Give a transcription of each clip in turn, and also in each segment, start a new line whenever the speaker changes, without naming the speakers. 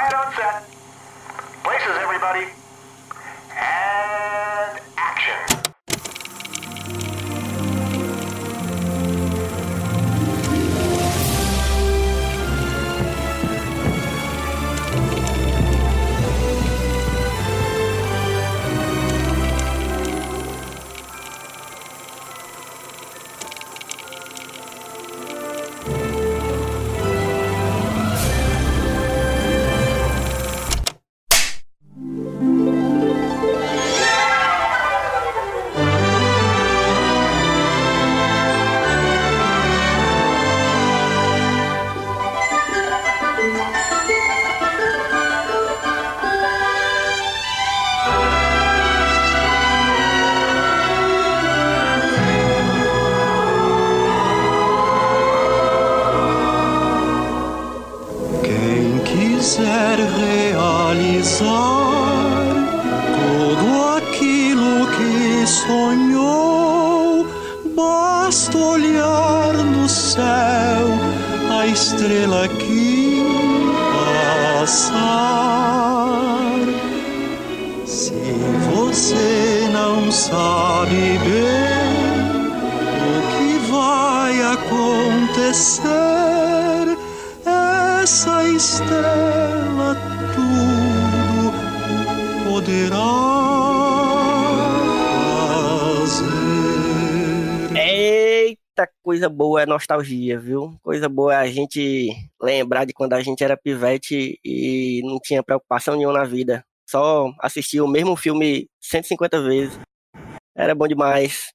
Quiet on set. Places, everybody.
Boa é nostalgia, viu? Coisa boa é a gente lembrar de quando a gente era pivete e não tinha preocupação nenhuma na vida. Só assistia o mesmo filme 150 vezes. Era bom demais.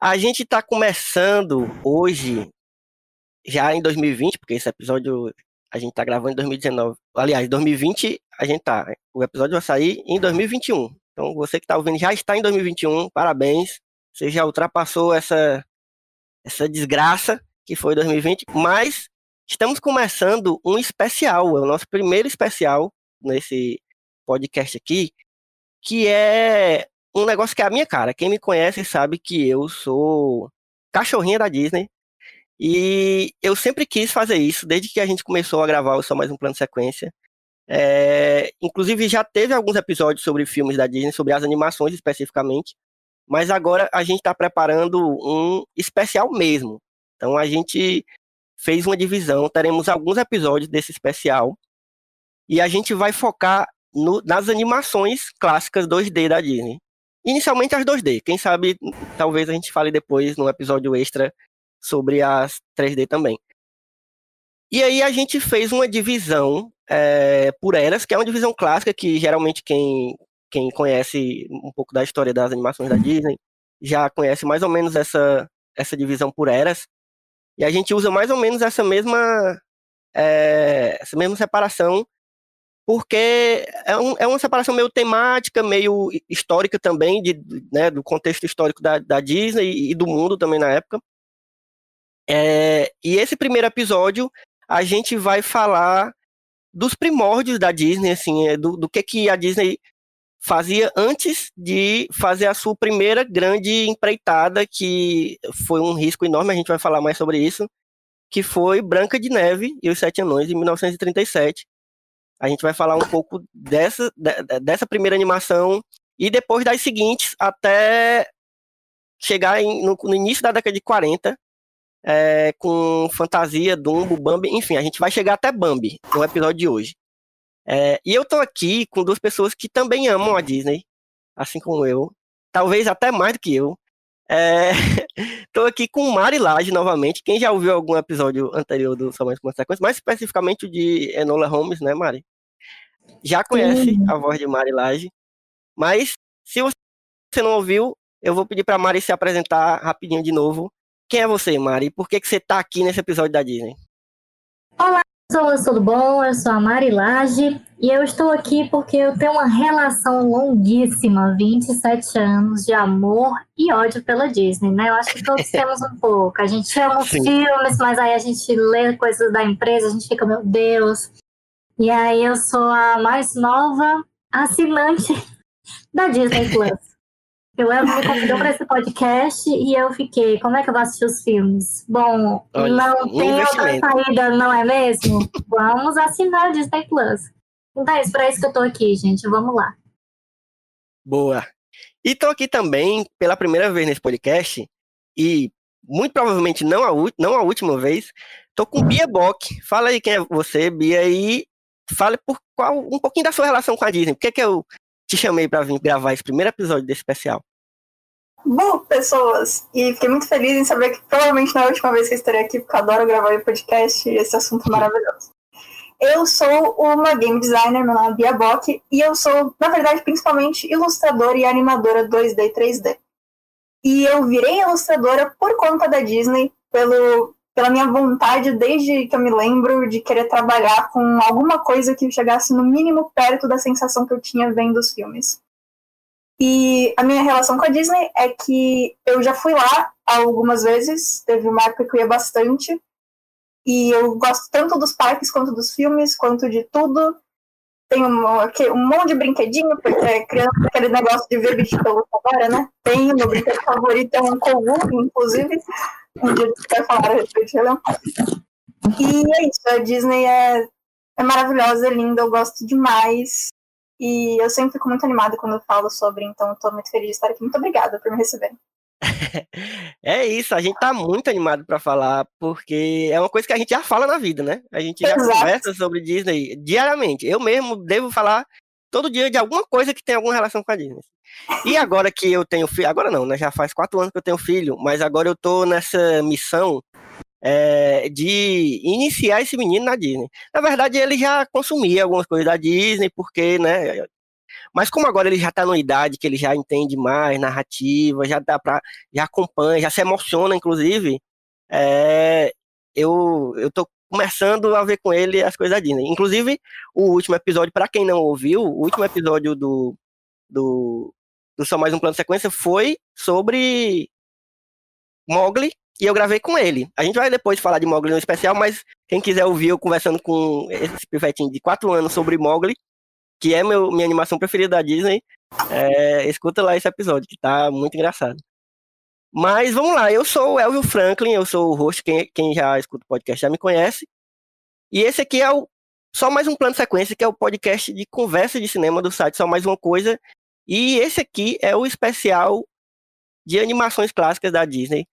A gente tá começando hoje, já em 2020, porque esse episódio a gente tá gravando em 2019. Aliás, 2020 a gente tá. O episódio vai sair em 2021. Então você que tá ouvindo já está em 2021, parabéns. Você já ultrapassou essa essa desgraça que foi 2020, mas estamos começando um especial, é o nosso primeiro especial nesse podcast aqui, que é um negócio que é a minha cara. Quem me conhece sabe que eu sou cachorrinha da Disney. E eu sempre quis fazer isso, desde que a gente começou a gravar o Só Mais Um Plano Sequência. É, inclusive, já teve alguns episódios sobre filmes da Disney, sobre as animações especificamente. Mas agora a gente está preparando um especial mesmo. Então a gente fez uma divisão, teremos alguns episódios desse especial. E a gente vai focar no- nas animações clássicas 2D da Disney. Inicialmente as 2D. Quem sabe, talvez a gente fale depois no episódio extra sobre as 3D também. E aí a gente fez uma divisão é, por eras, que é uma divisão clássica que geralmente quem, quem conhece um pouco da história das animações da Disney já conhece mais ou menos essa, essa divisão por eras. E a gente usa mais ou menos essa mesma, é, essa mesma separação, porque é, um- é uma separação meio temática, meio histórica também, de, né, do contexto histórico da, da Disney e do mundo também na época. É, e esse primeiro episódio a gente vai falar dos primórdios da Disney, assim, é, do, do que, que a Disney fazia antes de fazer a sua primeira grande empreitada, que foi um risco enorme, a gente vai falar mais sobre isso, que foi Branca de Neve e os Sete Anões, em 1937. A gente vai falar um pouco dessa, de- de- dessa primeira animação e depois das seguintes, até chegar em- no, no início da década de 40, é, com Fantasia, Dumbo, Bambi, enfim, a gente vai chegar até Bambi no episódio de hoje. É, e eu tô aqui com duas pessoas que também amam a Disney, assim como eu, talvez até mais do que eu. É, tô aqui com Mari Laje novamente. Quem já ouviu algum episódio anterior do Somente com Sequência, mais especificamente o de Enola Holmes, né, Mari? Já conhece a voz de Mari Laje. Mas se você não ouviu, eu vou pedir pra Mari se apresentar rapidinho de novo. Quem é você, Mari? Por que, que você tá aqui nesse episódio da Disney?
Pessoas, tudo bom? Eu sou a Mari Lage e eu estou aqui porque eu tenho uma relação longuíssima, 27 anos de amor e ódio pela Disney, né? Eu acho que todos temos um pouco. A gente ama os filmes, mas aí a gente lê coisas da empresa, a gente fica, meu Deus. E aí eu sou a mais nova assinante da Disney Plus. Eu ela me convidou para esse podcast e eu fiquei, como é que eu vou assistir os filmes? Bom,
Olha,
não tem outra saída, não é mesmo? Vamos assinar o Disney Plus. Então é isso, pra isso que eu tô aqui, gente. Vamos lá.
Boa. E tô aqui também pela primeira vez nesse podcast, e muito provavelmente não a, não a última vez, tô com Bia Bock. Fala aí quem é você, Bia, e fale por qual um pouquinho da sua relação com a Disney. Por que, que eu te chamei para vir gravar esse primeiro episódio desse especial?
Bom, pessoas, e fiquei muito feliz em saber que provavelmente não é a última vez que eu estarei aqui, porque eu adoro gravar o podcast e esse assunto é maravilhoso. Eu sou uma game designer, meu nome é Bia Bock, e eu sou, na verdade, principalmente ilustradora e animadora 2D e 3D. E eu virei ilustradora por conta da Disney, pelo, pela minha vontade, desde que eu me lembro, de querer trabalhar com alguma coisa que chegasse no mínimo perto da sensação que eu tinha vendo os filmes. E a minha relação com a Disney é que eu já fui lá algumas vezes, teve uma época que eu ia bastante, e eu gosto tanto dos parques quanto dos filmes, quanto de tudo. Tem um, um monte de brinquedinho, porque é criança aquele negócio de ver bicho agora, né? Tem, meu brinquedo favorito é um Kogu, inclusive. Um dia vai falar a respeito de E é isso, a Disney é, é maravilhosa, é linda, eu gosto demais. E eu sempre fico muito animada quando eu falo sobre, então tô muito feliz de estar aqui. Muito obrigada por me receberem.
é isso, a gente tá muito animado para falar, porque é uma coisa que a gente já fala na vida, né? A gente já Exato. conversa sobre Disney diariamente. Eu mesmo devo falar todo dia de alguma coisa que tem alguma relação com a Disney. E agora que eu tenho filho, agora não, né? Já faz quatro anos que eu tenho filho, mas agora eu tô nessa missão é, de iniciar esse menino na Disney. Na verdade, ele já consumia algumas coisas da Disney, porque, né? Mas como agora ele já está numa idade que ele já entende mais narrativa, já dá para, já acompanha, já se emociona, inclusive, é, eu eu tô começando a ver com ele as coisas da Disney. Inclusive, o último episódio, para quem não ouviu, o último episódio do, do, do Só Mais Um Plano de Sequência foi sobre Mogli, e eu gravei com ele. A gente vai depois falar de Mogli no especial, mas quem quiser ouvir eu conversando com esse pivetinho de 4 anos sobre Mogli, que é meu, minha animação preferida da Disney, é, escuta lá esse episódio, que tá muito engraçado. Mas vamos lá, eu sou o Elvio Franklin, eu sou o host, quem, quem já escuta o podcast já me conhece. E esse aqui é o só mais um plano sequência, que é o podcast de conversa de cinema do site Só Mais Uma Coisa. E esse aqui é o especial de animações clássicas da Disney.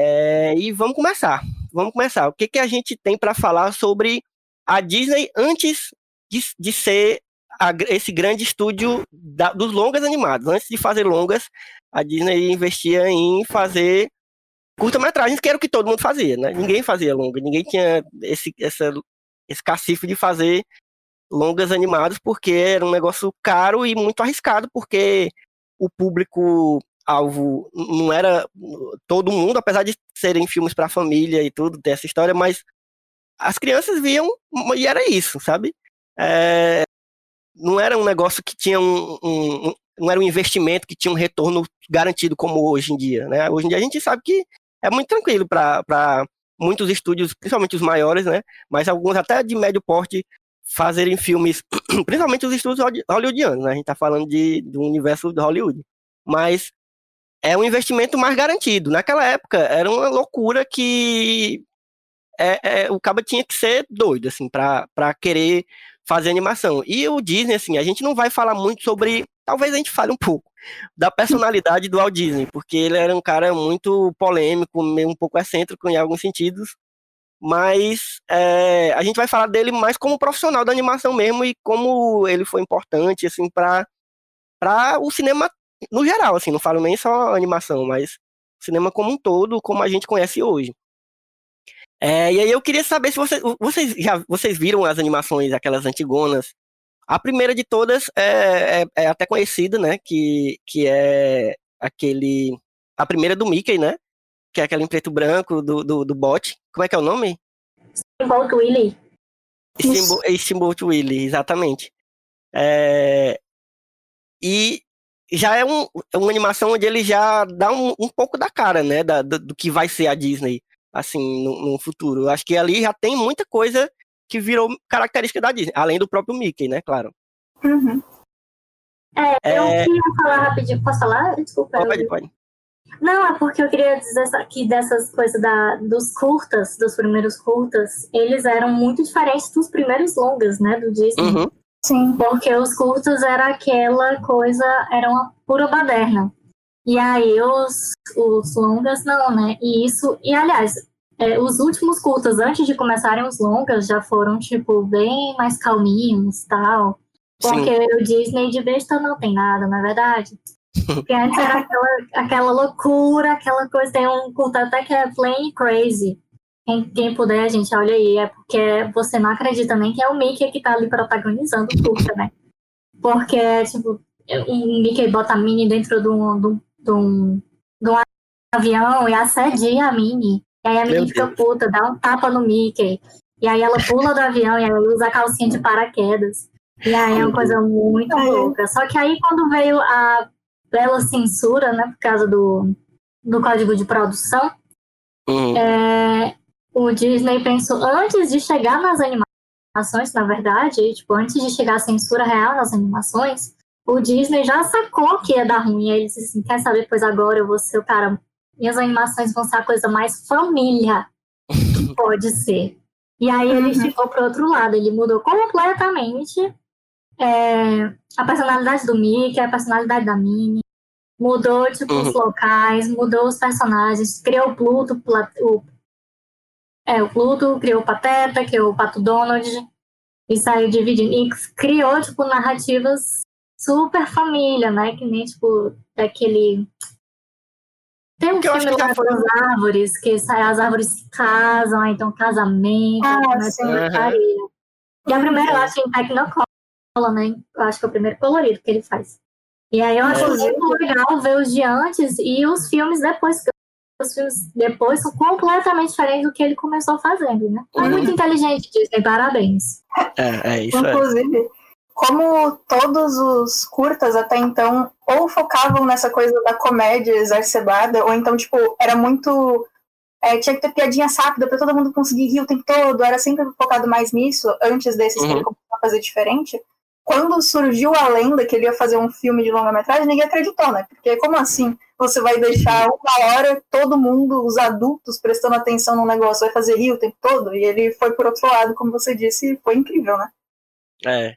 É, e vamos começar. Vamos começar. O que, que a gente tem para falar sobre a Disney antes de, de ser a, esse grande estúdio da, dos longas animados? Antes de fazer longas, a Disney investia em fazer curta-metragens, que era o que todo mundo fazia, né? Ninguém fazia longa, ninguém tinha esse, essa, esse cacife de fazer longas animadas, porque era um negócio caro e muito arriscado, porque o público alvo não era todo mundo, apesar de serem filmes para família e tudo, ter essa história, mas as crianças viam e era isso, sabe? É, não era um negócio que tinha um, um, não era um investimento que tinha um retorno garantido como hoje em dia, né? Hoje em dia a gente sabe que é muito tranquilo para muitos estúdios, principalmente os maiores, né? Mas alguns até de médio porte fazerem filmes, principalmente os estúdios hollywoodianos, né? A gente está falando de, do universo de Hollywood. Mas é um investimento mais garantido. Naquela época era uma loucura que é, é, o cabo tinha que ser doido, assim, para querer fazer animação. E o Disney, assim, a gente não vai falar muito sobre. Talvez a gente fale um pouco da personalidade do Walt Disney, porque ele era um cara muito polêmico, meio um pouco excêntrico em alguns sentidos. Mas é, a gente vai falar dele mais como profissional da animação mesmo e como ele foi importante, assim, para o cinema no geral, assim, não falo nem só animação, mas cinema como um todo, como a gente conhece hoje. É, e aí eu queria saber se você, vocês já vocês viram as animações, aquelas antigonas. A primeira de todas é, é, é, até conhecida, né? Que, que é aquele. A primeira do Mickey, né? Que é aquela em preto branco do, do, do bot. Como é que é o nome?
Steamboat Willie.
Steamboat, Steamboat Willie, exatamente. É, e já é, um, é uma animação onde ele já dá um, um pouco da cara, né, da, do, do, que vai ser a Disney, assim, no, no, futuro. Eu acho que ali já tem muita coisa que virou característica da Disney, além do próprio Mickey, né, claro.
Uhum.
É,
Eu queria falar rapidinho. Posso falar? Desculpa.
pode,
eu-
pode.
Não, é porque eu queria dizer que dessas coisas da, dos curtas, dos primeiros curtas, eles eram muito diferentes dos primeiros longas, né, do Disney.
Uhum.
Sim.
Porque os curtas era aquela coisa, era uma pura baderna. E aí os, os longas não, né? E isso, e aliás, é, os últimos curtas, antes de começarem os longas, já foram, tipo, bem mais calminhos tal. Porque o Disney de besta não tem nada, não é verdade? Porque antes era aquela, aquela loucura, aquela coisa, tem um curta até que é Plain Crazy. Quem, quem puder, gente, olha aí, é porque você não acredita nem que é o Mickey que tá ali protagonizando o curta, né? Porque, tipo, o Mickey bota a Minnie dentro de um, de um, de um, avião e assedia a Minnie. E aí a
Meu
Minnie fica
Deus.
puta, dá um tapa no Mickey. E aí ela pula do avião e aí ela usa a calcinha de paraquedas. E aí é uma coisa muito louca. Só que aí quando veio a bela censura, né, por causa do, do código de produção,
Uhum.
é, o Disney pensou, antes de chegar nas animações, na verdade, tipo, antes de chegar a censura real nas animações, o Disney já sacou que ia dar ruim. Aí ele disse assim, quer saber, pois agora eu vou ser o cara, minhas animações vão ser a coisa mais família que pode ser. E aí ele
Uhum.
ficou pro outro lado, ele mudou completamente é, a personalidade do Mickey, a personalidade da Minnie, mudou tipo os locais, mudou os personagens, criou o Pluto, o, é, o Pluto, criou o Pateta, criou o Pato Donald e saiu dividindo. E criou, tipo, narrativas super família, né? Que nem, tipo, daquele. Tem um
Que eu acho
filme
que
lá
foi-
das árvores, que sai, as árvores se casam, aí então casamento,
Ah,
começa
sim.
putaria. E a primeira eu acho em Tecnicolor, né? Eu acho que é o primeiro colorido que ele faz. E aí eu acho
É.
muito legal ver os de antes e os filmes depois, porque os filmes depois são completamente diferentes do que ele começou fazendo, né? É muito inteligente, Disney, parabéns.
É, é isso é.
Inclusive, como todos os curtas até então ou focavam nessa coisa da comédia exacerbada, ou então, tipo, era muito. é, tinha que ter piadinha rápida pra todo mundo conseguir rir o tempo todo, era sempre focado mais nisso, antes desses que
Uhum.
ele começou a fazer diferente. Quando surgiu a lenda que ele ia fazer um filme de longa-metragem, ninguém acreditou, né? Porque como assim você vai deixar uma hora todo mundo, os adultos, prestando atenção no negócio, vai fazer rir o tempo todo? E ele foi por outro lado, como você disse, e foi incrível, né?
É.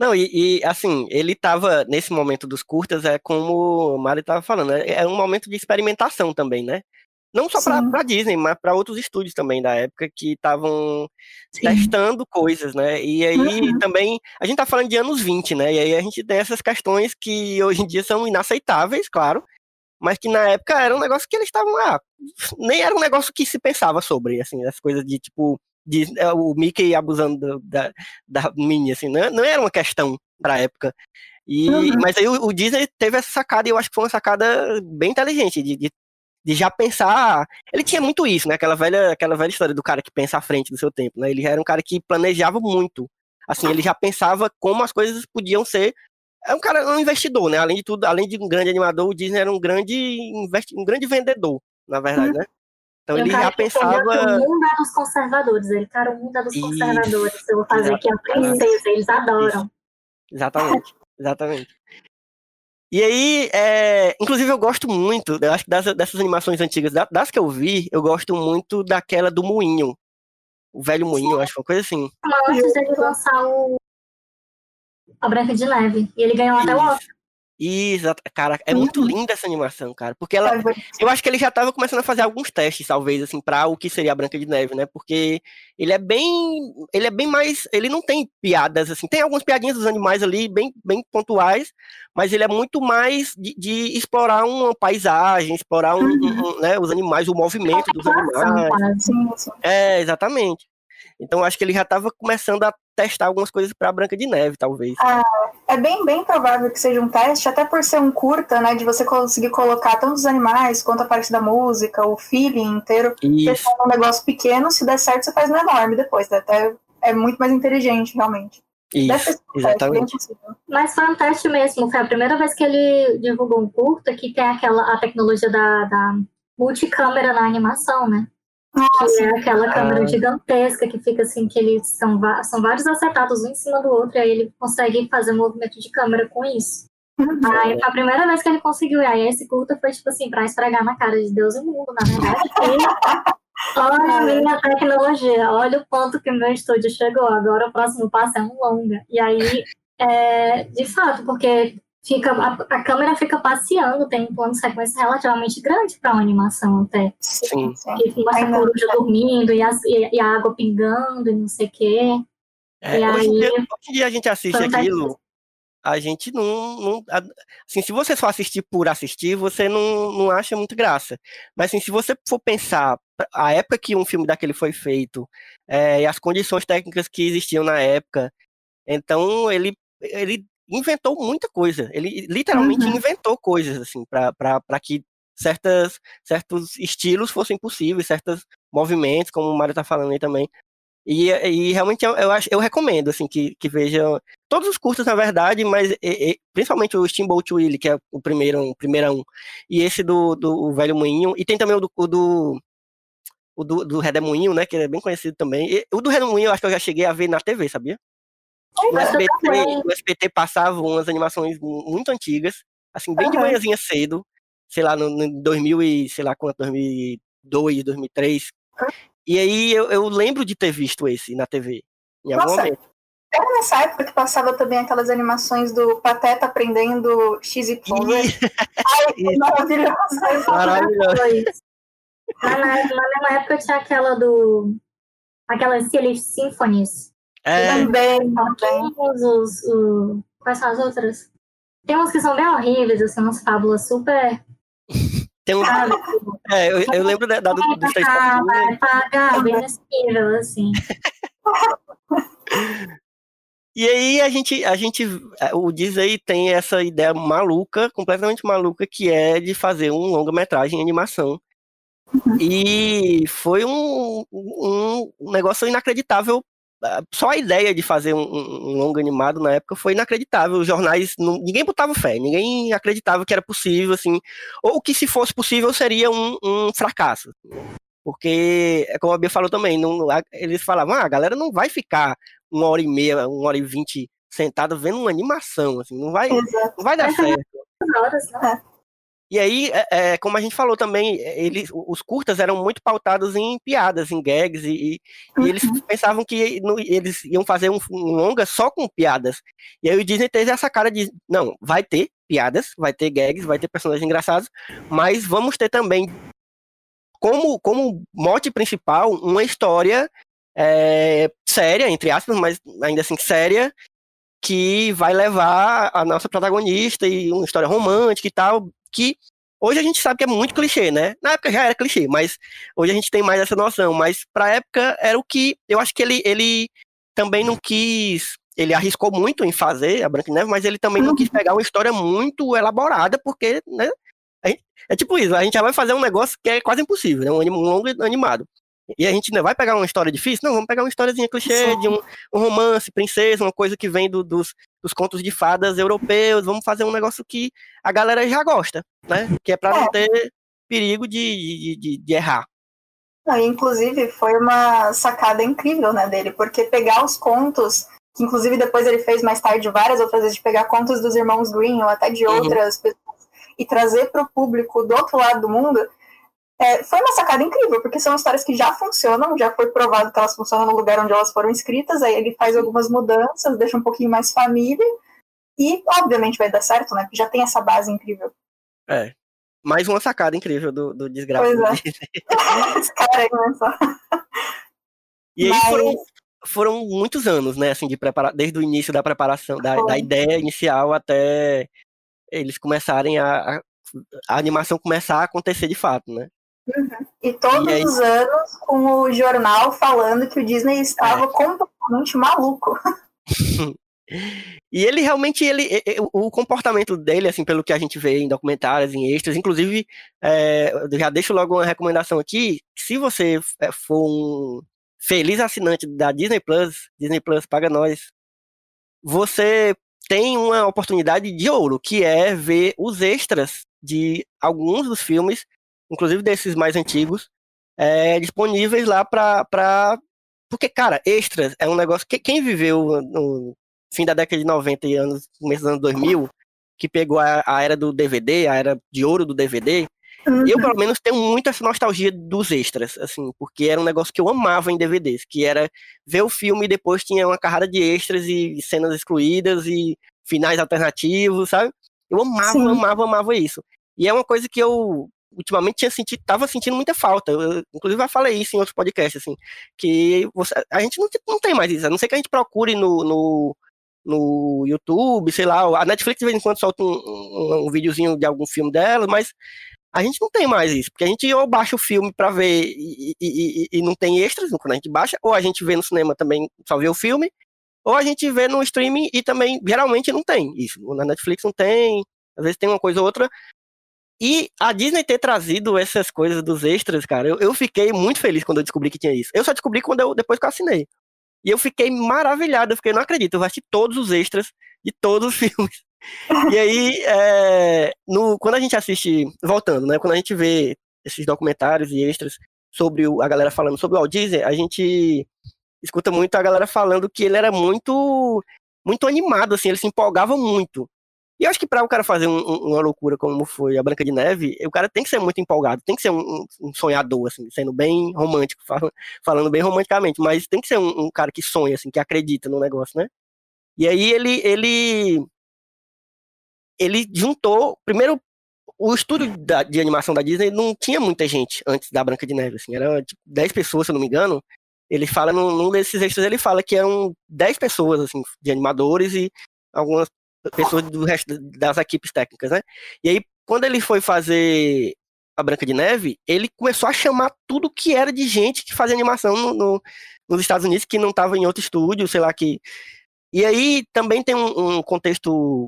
Não, e, e, assim, ele tava, nesse momento dos curtas, é como o Mari tava falando, é, é um momento de experimentação também, né? Não só pra Disney, mas pra outros estúdios também da época que estavam testando coisas, né? E aí
Uhum.
também, a gente tá falando de anos 20, né? E aí a gente tem essas questões que hoje em dia são inaceitáveis, claro, mas que na época era um negócio que eles estavam, ah, nem era um negócio que se pensava sobre, assim, as coisas de tipo, de, é, o Mickey abusando do- da, da Minnie, assim, não, não era uma questão pra época. E,
Uhum.
Mas aí o, o Disney teve essa sacada, e eu acho que foi uma sacada bem inteligente, de, de, de já pensar. Ele tinha muito isso, né? Aquela velha, aquela velha história do cara que pensa à frente do seu tempo, né? Ele era um cara que planejava muito. Assim, ele já pensava como as coisas podiam ser. É um cara, um investidor, né? Além de tudo, além de um grande animador, o Disney era um grande, investi um grande vendedor, na verdade, né? Então ele já pensava.
O mundo é dos conservadores. Ele, cara, o mundo é dos
Isso.
conservadores. Eu vou fazer aqui a princesa. Eles adoram.
Exatamente, exatamente. E aí, é, inclusive eu gosto muito, eu acho que das, dessas animações antigas, da- das que eu vi, eu gosto muito daquela do Moinho. O velho Moinho, eu acho, uma coisa assim.
Antes dele lançar o. A Branca de Neve. E ele ganhou até o Oscar.
Isso, cara, é muito linda essa animação, cara, porque ela, eu acho que ele já estava começando a fazer alguns testes, talvez, assim, para o que seria a Branca de Neve, né? Porque ele é bem, ele é bem mais, ele não tem piadas assim, tem algumas piadinhas dos animais ali, bem, bem pontuais, mas ele é muito mais de, de explorar uma paisagem, explorar um, um- um, né, os animais, o movimento dos animais.
Sim, sim.
É, exatamente. Então acho que ele já estava começando a testar algumas coisas para a Branca de Neve, talvez.
É bem, bem provável que seja um teste, até por ser um curta, né? De você conseguir colocar tanto os animais quanto a parte da música, o feeling inteiro.
Isso.
é um negócio pequeno, se der certo, você faz no enorme depois. né? Até é muito mais inteligente, realmente. Deve
Isso,
ser um teste, bem
exatamente.
possível.
Mas foi um teste mesmo. Foi a primeira vez que ele divulgou um curta que tem aquela a tecnologia da, da multicâmera na animação, né? Que
Nossa,
é aquela câmera
Ah.
gigantesca que fica assim, que eles são, são vários acetados um em cima do outro, e aí ele consegue fazer movimento de câmera com isso. Aí foi a primeira vez que ele conseguiu. E aí esse curta foi, tipo assim, pra esfregar na cara de Deus e mundo, na verdade. Olha a minha tecnologia, olha o ponto que meu estúdio chegou. Agora o próximo passo é um longa. E aí, é, de fato, porque fica, a, a câmera fica passeando, tem um plano de sequência relativamente grande para uma animação até.
Sim.
E mostra a coruja dormindo e, as- e- e a água pingando e não sei o quê.
É,
E
hoje,
aí-
dia, hoje em dia a gente assiste aquilo, a gente não, não- a- Assim, se você só assistir por assistir, você não, não acha muito graça. Mas assim, se você for pensar a época que um filme daquele foi feito, é, e as condições técnicas que existiam na época, então ele, ele inventou muita coisa. Ele literalmente
Uhum.
inventou coisas, assim, para que certas, certos estilos fossem possíveis, certos movimentos, como o Mário tá falando aí também. E, e realmente eu, eu, acho, eu recomendo, assim, que, que vejam todos os curtas, na verdade, mas e- e, principalmente o Steamboat Willie, que é o primeiro, o primeirão, e esse do, do Velho Moinho, e tem também o do, o do, o do, do Redemoinho, né, que é bem conhecido também. E o do Redemoinho eu acho que eu já cheguei a ver na TV, sabia? O SBT, o SBT passava umas animações mu- muito antigas, assim, bem de
Aham.
manhãzinha cedo, sei lá, no, no 2000 e, sei lá quanto, 2002, 2003. E aí eu, eu lembro de ter visto esse na TV, em algum
Nossa,
momento.
Era nessa época que passava também aquelas animações do Pateta aprendendo XY.
E-
Maravilhoso.
Maravilhoso.
Mas na, na mesma época tinha aquela do. Aquelas Silly Symphonies.
É,
Também.
Todos os, o- Quais são as outras? Tem umas que são bem horríveis, assim, umas fábulas super.
tem um, é, eu, eu lembro da, da- do- dos três
Ah, vai pagar, bem nível, assim.
E aí a gente, a gente, o Disney tem essa ideia maluca, completamente maluca, que é de fazer um longa-metragem em animação. E foi um, um negócio inacreditável. Só a ideia de fazer um, um- longa animado na época foi inacreditável. Os jornais, não- ninguém botava fé, ninguém acreditava que era possível, assim. Ou que se fosse possível seria um, um fracasso. Porque, é como a Bia falou também, não, eles falavam, ah, a galera não vai ficar uma hora e meia, uma hora e vinte sentada vendo uma animação, assim, não vai,
Exato.
não vai dar
Mas
certo.
Horas, né?
E aí, é, é, como a gente falou também, é, eles, os curtas eram muito pautados em piadas, em gags, e, e eles pensavam que no- eles iam fazer um, um longa só com piadas. E aí o Disney teve essa cara de, não, vai ter piadas, vai ter gags, vai ter personagens engraçados, mas vamos ter também, como, como mote principal, uma história é, séria, entre aspas, mas ainda assim séria, que vai levar a nossa protagonista e uma história romântica e tal, que hoje a gente sabe que é muito clichê, né? Na época já era clichê, mas hoje a gente tem mais essa noção. Mas pra época era o que eu acho que ele, ele também não quis. Ele arriscou muito em fazer a Branca de Neve, mas ele também não quis pegar uma história muito elaborada, porque, né? é tipo isso, a gente já vai fazer um negócio que é quase impossível, né? Um, um longo animado. E a gente não vai pegar uma história difícil? Não, vamos pegar uma historiazinha clichê
Sim.
de um, um romance, princesa, uma coisa que vem do- dos, dos contos de fadas europeus. Vamos fazer um negócio que a galera já gosta, né? Que é pra não ter perigo de, de, de- errar.
Não, inclusive, foi uma sacada incrível né, dele, porque pegar os contos, que inclusive depois ele fez mais tarde várias outras vezes, de pegar contos dos irmãos Green ou até de
Uhum.
outras pessoas, e trazer para o público do outro lado do mundo, é, foi uma sacada incrível, porque são histórias que já funcionam, já foi provado que elas funcionam no lugar onde elas foram escritas, aí ele faz algumas mudanças, deixa um pouquinho mais família, e obviamente vai dar certo, né? Porque já tem essa base incrível.
É. Mais uma sacada incrível do, do desgraça.
Pois é. Esse cara aí, né? Só.
E aí
Mas-
foram, foram muitos anos, né? Assim, de prepara... desde o início da preparação, da, da ideia inicial até eles começarem a, a, a animação começar a acontecer de fato, né?
E todos
E aí-
os anos com o jornal falando que o Disney
É.
estava completamente maluco.
E ele realmente, ele, o comportamento dele, assim, pelo que a gente vê em documentários, em extras, inclusive, é, já deixo logo uma recomendação aqui, se você é, for um feliz assinante da Disney Plus, Disney Plus paga nós, você tem uma oportunidade de ouro, que é ver os extras de alguns dos filmes, inclusive desses mais antigos, é, disponíveis lá pra, pra... Porque, cara, extras é um negócio que quem viveu no fim da década de 90 e anos, começo dos anos 2000, que pegou a, a era do DVD, a era de ouro do DVD,
Uhum.
eu, pelo menos, tenho muita essa nostalgia dos extras, assim, porque era um negócio que eu amava em DVDs, que era ver o filme e depois tinha uma carrada de extras e cenas excluídas e finais alternativos, sabe? Eu amava,
Sim.
amava, amava isso. E é uma coisa que eu ultimamente tinha sentido, tava sentindo muita falta. Eu, inclusive, já falei isso em outros podcasts, assim, que você- a gente não, não tem mais isso, a não ser que a gente procure no, no, no YouTube, sei lá, a Netflix de vez em quando solta um, um, um videozinho de algum filme dela, mas a gente não tem mais isso, porque a gente ou baixa o filme pra ver e, e- e- e não tem extras quando a gente baixa, ou a gente vê no cinema também só vê o filme, ou a gente vê no streaming e também geralmente não tem isso. Na Netflix não tem, às vezes tem uma coisa ou outra. E a Disney ter trazido essas coisas dos extras, cara, eu, eu fiquei muito feliz quando eu descobri que tinha isso. Eu só descobri quando eu, depois que eu assinei. E eu fiquei maravilhado, eu fiquei, não acredito, eu vou assistir todos os extras de todos os filmes. E aí, é, no, quando a gente assiste, voltando, né? Quando a gente vê esses documentários e extras sobre o- a galera falando sobre o Walt Disney, a gente escuta muito a galera falando que ele era muito muito animado, assim, ele se empolgava muito. E eu acho que para o cara fazer um- um- uma loucura como foi a Branca de Neve, o cara tem que ser muito empolgado, tem que ser um, um- sonhador, assim, sendo bem romântico, fal- falando bem romanticamente, mas tem que ser um, um cara que sonha, assim, que acredita no negócio, né? E aí ele, ele ele juntou, primeiro, o estúdio da- de animação da Disney não tinha muita gente antes da Branca de Neve, assim, era tipo 10 pessoas, se eu não me engano. Ele fala, num, num desses extras, ele fala que eram 10 pessoas, assim, de animadores e algumas pessoas do resto das equipes técnicas, né? E aí, quando ele foi fazer a Branca de Neve, ele começou a chamar tudo que era de gente que fazia animação no, no- nos Estados Unidos, que não estava em outro estúdio, sei lá, que... E aí também tem um, um contexto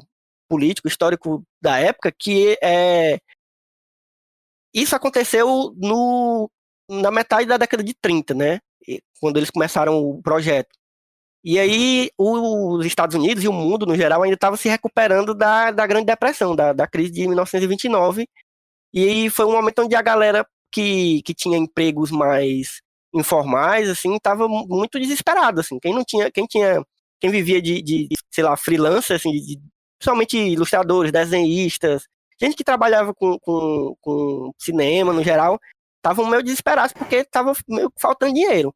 político, histórico da época, que é isso aconteceu no, na metade da década de 30, né? Quando eles começaram o projeto. E aí os Estados Unidos e o mundo, no geral, ainda estavam se recuperando da, da Grande Depressão, da, da crise de 1929. E foi um momento onde a galera que, que tinha empregos mais informais, assim, estava muito desesperado, assim. Quem não tinha, quem tinha, quem vivia de, de sei lá, freelancer, assim, de, principalmente ilustradores, desenhistas, gente que trabalhava com, com, com cinema no geral, estavam meio desesperados porque estava meio faltando dinheiro.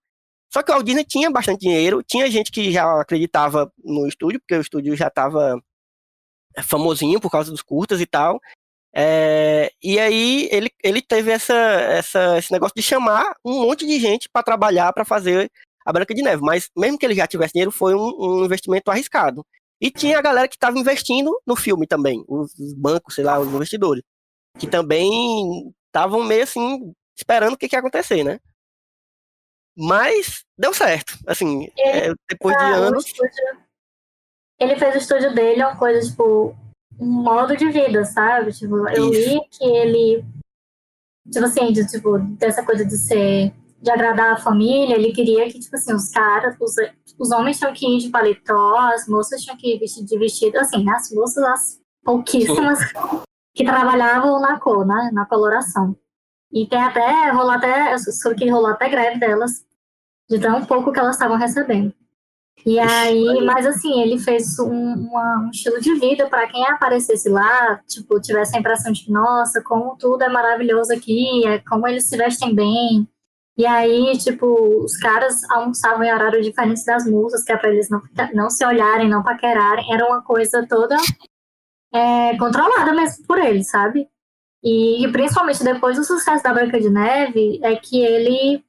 Só que o Walt Disney tinha bastante dinheiro, tinha gente que já acreditava no estúdio, porque o estúdio já estava famosinho por causa dos curtas e tal. É, e aí ele, ele teve essa, essa, esse negócio de chamar um monte de gente para trabalhar para fazer a Branca de Neve. Mas mesmo que ele já tivesse dinheiro, foi um, um investimento arriscado. E tinha a galera que estava investindo no filme também, os, os bancos, sei lá, os investidores, que também estavam meio assim, esperando o que, que ia acontecer, né? Mas deu certo. Assim,
Ele-
é, depois de anos.
estúdio- Ele fez o estúdio dele uma coisa, tipo, um modo de vida, sabe? Tipo, eu
Isso.
li que ele, tipo assim, de, tipo, dessa coisa de ser, de agradar a família, ele queria que, tipo assim, os caras, os, os homens tinham que ir de paletó, as moças tinham que ir de vestido, assim, né? As moças, as pouquíssimas que trabalhavam na cor, né? Na coloração. E tem até, rolou até, eu soube que rolou até greve delas, de tão pouco que elas estavam recebendo. E aí, mas assim, ele fez um, uma- um estilo de vida para quem aparecesse lá, tipo, tivesse a impressão de que, nossa, como tudo é maravilhoso aqui, é como eles se vestem bem. E aí, tipo, os caras almoçavam em horário diferente das moças, que é pra eles não, não se olharem, não paquerarem. Era uma coisa toda é, controlada mesmo por eles, sabe? E, principalmente depois do sucesso da Branca de Neve, é que ele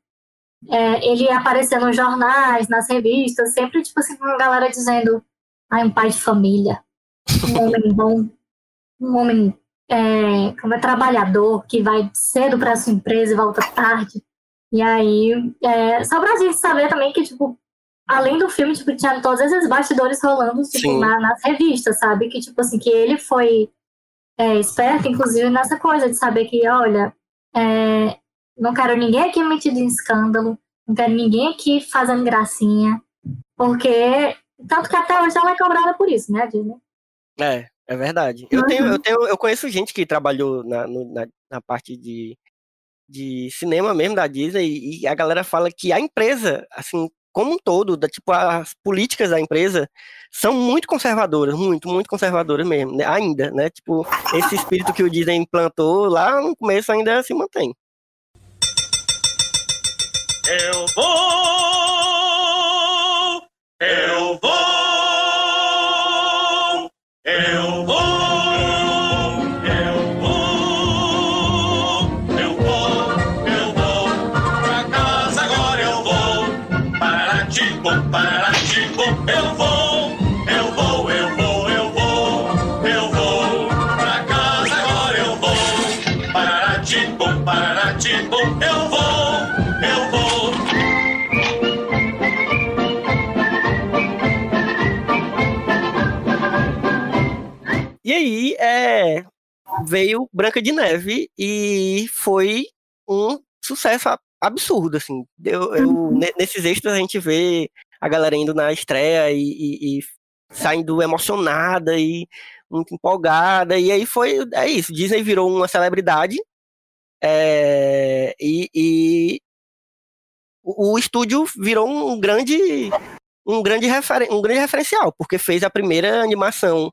é, ele aparecia nos jornais, nas revistas, sempre, tipo assim, com a galera dizendo ai, um pai de família, um homem bom, um homem é, como é trabalhador, que vai cedo para sua empresa e volta tarde. E aí, é, só pra gente saber também que, tipo, além do filme, tipo, tinha todos esses bastidores rolando, tipo, na- nas revistas, sabe? Que, tipo assim, que ele foi é, esperto, inclusive, nessa coisa de saber que, olha, é, não quero ninguém aqui metido em escândalo, não quero ninguém aqui fazendo gracinha, porque, tanto que até hoje ela é cobrada por isso, né, Disney?
É, é verdade. Eu
Uhum.
tenho, eu tenho, eu conheço gente que trabalhou na, no- na, na parte de, de cinema mesmo da Disney e a galera fala que a empresa, assim, como um todo, da, tipo, as políticas da empresa são muito conservadoras, muito, muito conservadoras mesmo, né? ainda, né? Tipo, esse espírito que o Disney implantou lá no começo ainda se mantém.
Eu vou, eu
E aí, é, veio Branca de Neve e foi um sucesso absurdo, assim. Eu, eu- ne- nesses extras a gente vê a galera indo na estreia e, e- e saindo emocionada e muito empolgada. E aí foi, é isso, Disney virou uma celebridade é, e, e o, o estúdio virou um grande um grande, referen- um grande referencial, porque fez a primeira animação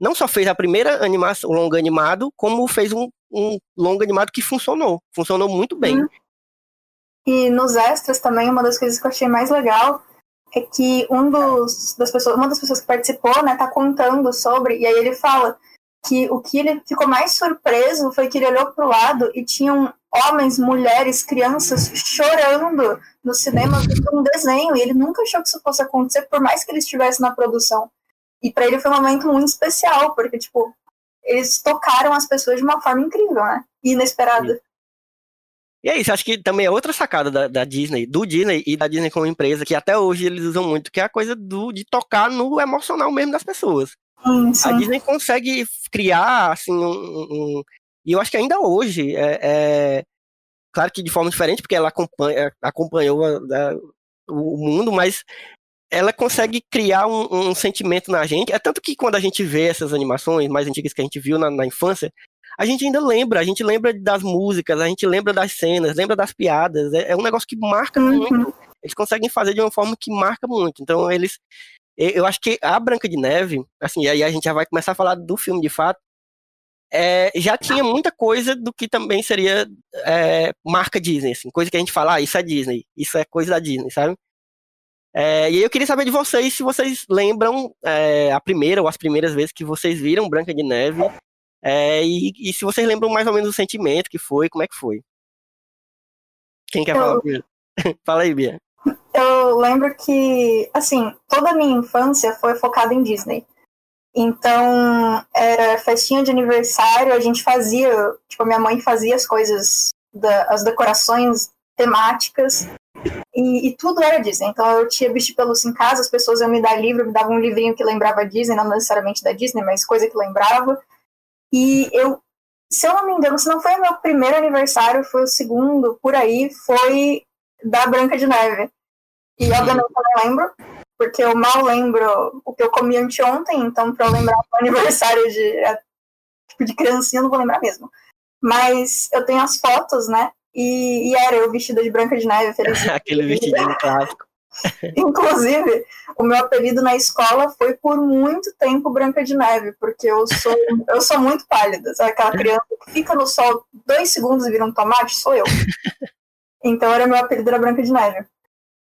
não só fez a primeira animação, longa animado, como fez um, um longa animado que funcionou. Funcionou muito bem.
Hum. E nos extras também, uma das coisas que eu achei mais legal é que um dos, das pessoas, uma das pessoas que participou, né, tá contando sobre, e aí ele fala que o que ele ficou mais surpreso foi que ele olhou pro lado e tinham homens, mulheres, crianças chorando no cinema vendo um desenho, e ele nunca achou que isso fosse acontecer, por mais que ele estivesse na produção. E para ele foi um momento muito especial, porque, tipo, eles tocaram as pessoas de uma forma incrível, né? E inesperada.
E é isso, acho que também é outra sacada da, da Disney, do Disney e da Disney como empresa, que até hoje eles usam muito, que é a coisa do, de tocar no emocional mesmo das pessoas.
Sim,
A
sim.
Disney consegue criar, assim, um. um- e eu acho que ainda hoje, é, é- claro que de forma diferente, porque ela acompanha, acompanhou a- da- o mundo, mas ela consegue criar um, um sentimento na gente. É tanto que quando a gente vê essas animações mais antigas que a gente viu na, na infância, a gente ainda lembra, a gente lembra das músicas, a gente lembra das cenas, lembra das piadas. É, é um negócio que marca
Uhum.
muito. Eles conseguem fazer de uma forma que marca muito. Então, eles. Eu acho que a Branca de Neve, assim, e aí a gente já vai começar a falar do filme de fato, é, já tinha muita coisa do que também seria é, marca Disney, assim, coisa que a gente fala, ah, isso é Disney, isso é coisa da Disney, sabe? É, e aí eu queria saber de vocês se vocês lembram é, a primeira ou as primeiras vezes que vocês viram Branca de Neve, é, e, e se vocês lembram mais ou menos o sentimento que foi, como é que foi. Quem quer
Eu-
falar primeiro? Fala aí, Bia.
Eu lembro que, assim, toda a minha infância foi focada em Disney. Então, era festinha de aniversário, a gente fazia, tipo, minha mãe fazia as coisas, da, as decorações temáticas, e, e tudo era Disney. Então, eu tinha bicho pelúcia em casa, as pessoas iam me dar livro, me davam um livrinho que lembrava Disney, não necessariamente da Disney, mas coisa que lembrava. E eu, se eu não me engano, se não foi o meu primeiro aniversário, foi o segundo, por aí, foi da Branca de Neve. E obviamente eu não lembro, porque eu mal lembro o que eu comi anteontem, então pra eu lembrar do aniversário de, é, tipo, de criancinha eu não vou lembrar mesmo. Mas eu tenho as fotos, né? E, e era eu vestida de Branca de Neve.
Aquele vestidinho clássico.
Inclusive, o meu apelido na escola foi por muito tempo Branca de Neve, porque eu sou, eu sou muito pálida. Sabe aquela criança que fica no sol dois segundos e vira um tomate? Sou eu. Então era meu apelido era Branca de Neve.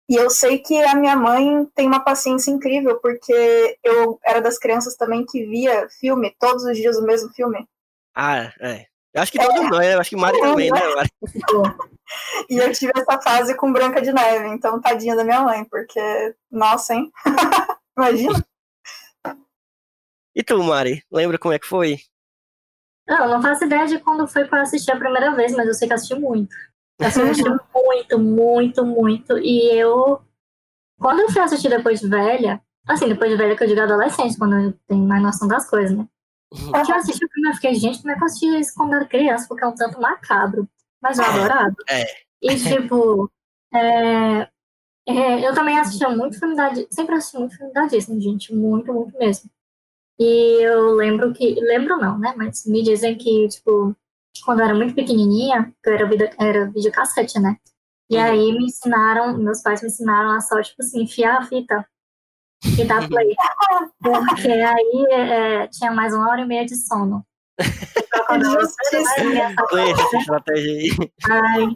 E eu sei que a minha mãe tem uma paciência incrível, porque eu era das crianças também que via filme, todos os dias o mesmo filme.
Ah, é. Eu acho que todos nós, né? Eu acho que Mari também, né? Mari?
E eu tive essa fase com Branca de Neve, então tadinha da minha mãe, porque, nossa, hein? Imagina.
E tu, Mari? Lembra como é que foi?
Não, eu não faço ideia de quando foi pra assistir a primeira vez, mas eu sei que assisti muito. Eu assisti muito, muito, muito. E eu. Quando eu fui assistir depois de velha, assim, depois de velha que eu digo adolescente, quando eu tenho mais noção das coisas, né? Porque eu assisti o filme eu fiquei, gente, como é que eu assisti isso quando era criança? Porque é um tanto macabro. Mas eu adorava.
É.
E tipo. é, é, eu também assistia muito filme da Disney. Sempre assisti muito filme da Disney, gente. Muito, muito mesmo. E eu lembro que. Lembro não, né? Mas me dizem que, tipo, quando eu era muito pequenininha, que eu era, vida, era videocassete, né? E aí me ensinaram, meus pais me ensinaram a só, tipo assim, enfiar a fita e dar play. Porque aí é, tinha mais uma hora e meia de sono.
Essa estratégia aí.
Aí...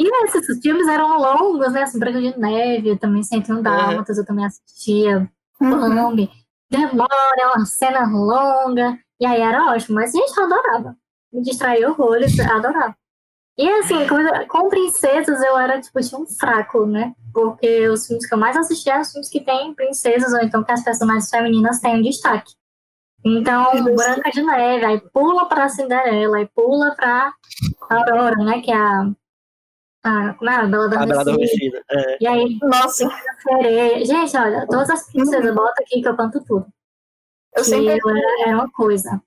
E esses filmes eram longos, né? Assim, Branca de Neve, eu também sempre um Dálmatas, eu também assistia.
Uhum.
Bambi. Demora, é uma cena longa. E aí era ótimo. Mas, gente, eu adorava. Me distraía horrores, eu adorava. E assim, com, com princesas eu era, tipo, tinha um fraco, né? Porque os filmes que eu mais assistia eram os filmes que tem princesas, ou então que as personagens femininas têm um destaque. Então. Branca de Neve, aí pula pra Cinderela, aí pula pra Aurora, né? Que é a. a como é? A Bela
A Bela
Adormecida.
Adormecida. É.
E aí,
Nossa,
sereia. Gente, olha, todas as princesas, bota aqui que eu canto tudo.
eu
Que
sempre,
eu era, era uma coisa.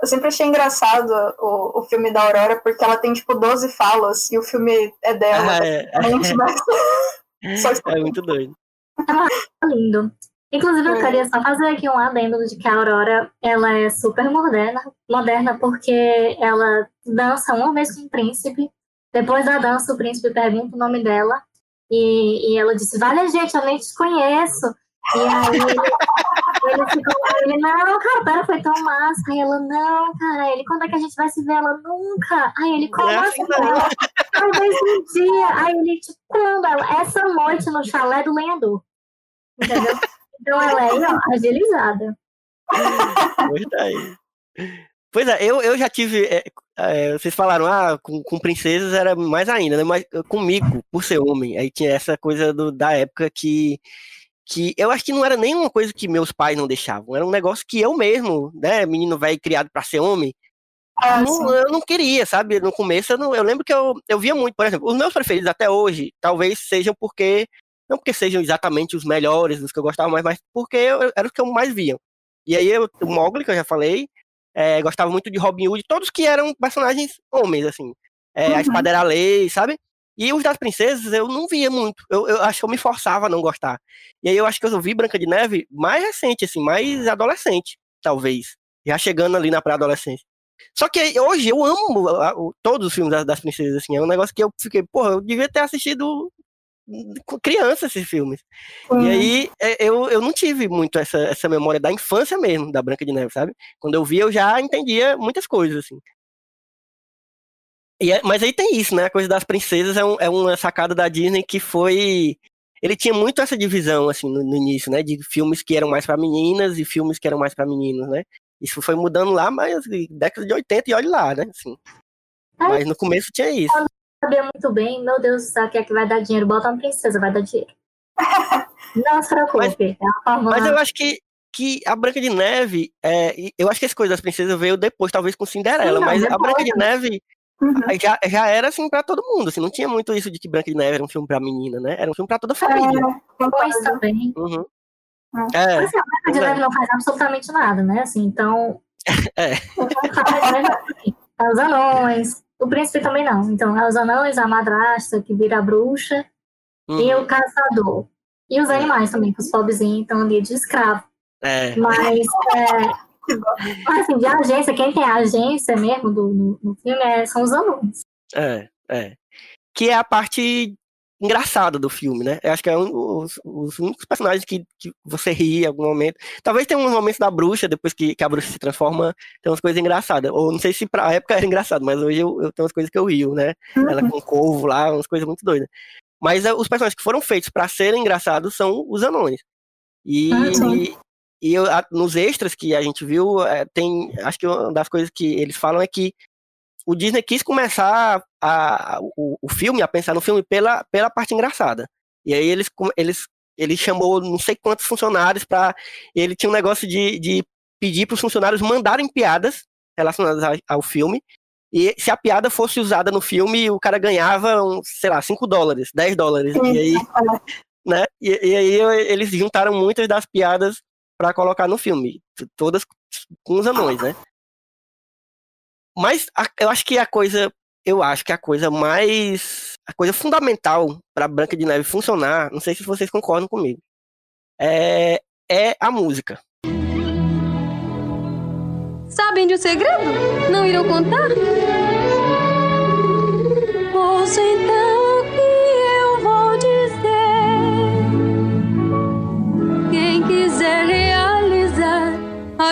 Eu sempre achei engraçado o, o filme da Aurora, porque ela tem, tipo, 12 falas e o filme é dela.
Ah, é,
mas- Só
é muito doido.
Tá lindo. Inclusive, eu
É.
queria só fazer aqui um adendo de que a Aurora, ela é super moderna, moderna porque ela dança uma vez com o príncipe, depois da dança o príncipe pergunta o nome dela, e, e ela disse, vale gente, eu nem te conheço. E aí ele ficou, ele, não, cara, pera, foi tão massa. Aí ela, não, cara, ele, quando é que a gente vai se ver? Ela, nunca. Aí ele, como
é
assim?
assim,
Talvez um dia. Aí ele, tipo, quando? Ela, essa noite no chalé do lenhador. Entendeu? Então ela é ó, agilizada.
Gostei. Pois é, eu, eu já tive. é, é, vocês falaram, ah, com, com princesas era mais ainda, né? Mas eu- comigo, por ser homem, aí tinha essa coisa do, da época que. Que eu acho que não era nenhuma coisa que meus pais não deixavam, era um negócio que eu mesmo, né, menino velho criado pra ser homem,
Ah,
não- eu não queria, sabe? No começo eu, não- eu lembro que eu, eu via muito, por exemplo, os meus preferidos até hoje, talvez sejam porque, não porque sejam exatamente os melhores, os que eu gostava mais, mas porque eu, era os que eu mais via. E aí eu, o Mogli, que eu já falei, é, gostava muito de Robin Hood, todos que eram personagens homens, assim. É,
Uhum.
A Espada era a Lei, sabe? E os das princesas eu não via muito. Eu, eu acho que eu me forçava a não gostar. E aí eu acho que eu vi Branca de Neve mais recente, assim, mais adolescente, talvez. Já chegando ali na pré-adolescência. Só que hoje eu amo a- todos os filmes das, das princesas, assim. É um negócio que eu fiquei, porra, eu devia ter assistido com criança esses filmes. E
Sim.
aí é, eu, eu não tive muito essa, essa memória da infância mesmo, da Branca de Neve, sabe? Quando eu vi, eu já entendia muitas coisas, assim. E é- mas aí tem isso, né? A coisa das princesas é, um- é uma sacada da Disney que foi. Ele tinha muito essa divisão, assim, no, no início, né? De filmes que eram mais pra meninas e filmes que eram mais pra meninos, né? Isso foi mudando lá, mas década de 80 e olha lá, né? Assim.
É.
Mas no começo tinha isso.
Sabia muito bem, meu Deus do céu, o que é que vai dar dinheiro? Bota uma princesa, vai dar dinheiro. Não se preocupe. é a fórmula.
Mas eu acho que, que a Branca de Neve, é, eu acho que essa coisa das princesas veio depois, talvez com Cinderela,
Sim, não,
mas a
depois,
Branca de Neve
Uhum.
aí já, já era assim pra todo mundo, assim, não tinha muito isso de que Branca de Neve era um filme pra menina, né? Era um filme pra toda a família.
É,
Depois
concordo.
também.
Uhum.
É.
É,
Mas assim, a Branca de
pois é.
Neve não faz absolutamente nada, né? Assim, então.
É.
Né? É os anões. O príncipe também não. Então, é os anões, a madrasta que vira a bruxa
uhum,
e o caçador. E os animais também, que os pobrezinhos estão ali de escravo.
é,
Mas, é, mas assim, de agência, quem tem a agência mesmo do, no, no filme é- são os alunos.
é, é. Que é a parte engraçada do filme, né? Eu acho que é um, os, os únicos personagens que, que você ri em algum momento. Talvez tenha uns momentos da bruxa, depois que, que a bruxa se transforma, tem umas coisas engraçadas. Ou não sei se pra época era engraçado, mas hoje eu, eu tenho umas coisas que eu rio, né? Ela com o corvo lá, umas coisas muito doidas. Mas é, os personagens que foram feitos pra serem engraçados são os anões. E,
Ah, sim.
E eu- a- nos extras que a gente viu, é, tem. Acho que uma das coisas que eles falam é que o Disney quis começar a, o, o filme, a pensar no filme pela, pela parte engraçada. E aí eles, eles, ele chamou não sei quantos funcionários para Ele tinha um negócio de, de pedir para os funcionários mandarem piadas relacionadas a- ao filme. E se a piada fosse usada no filme, o cara ganhava, um, sei lá, 5 dólares, 10 dólares. E aí, né? E, e aí eles juntaram muitas das piadas para colocar no filme, todas com os anões, né? Mas a- eu acho que a coisa, eu acho que a coisa mais, a coisa fundamental para Branca de Neve funcionar, não sei se vocês concordam comigo, é, é a música.
Sabem de um segredo? Não irão contar? Ouça então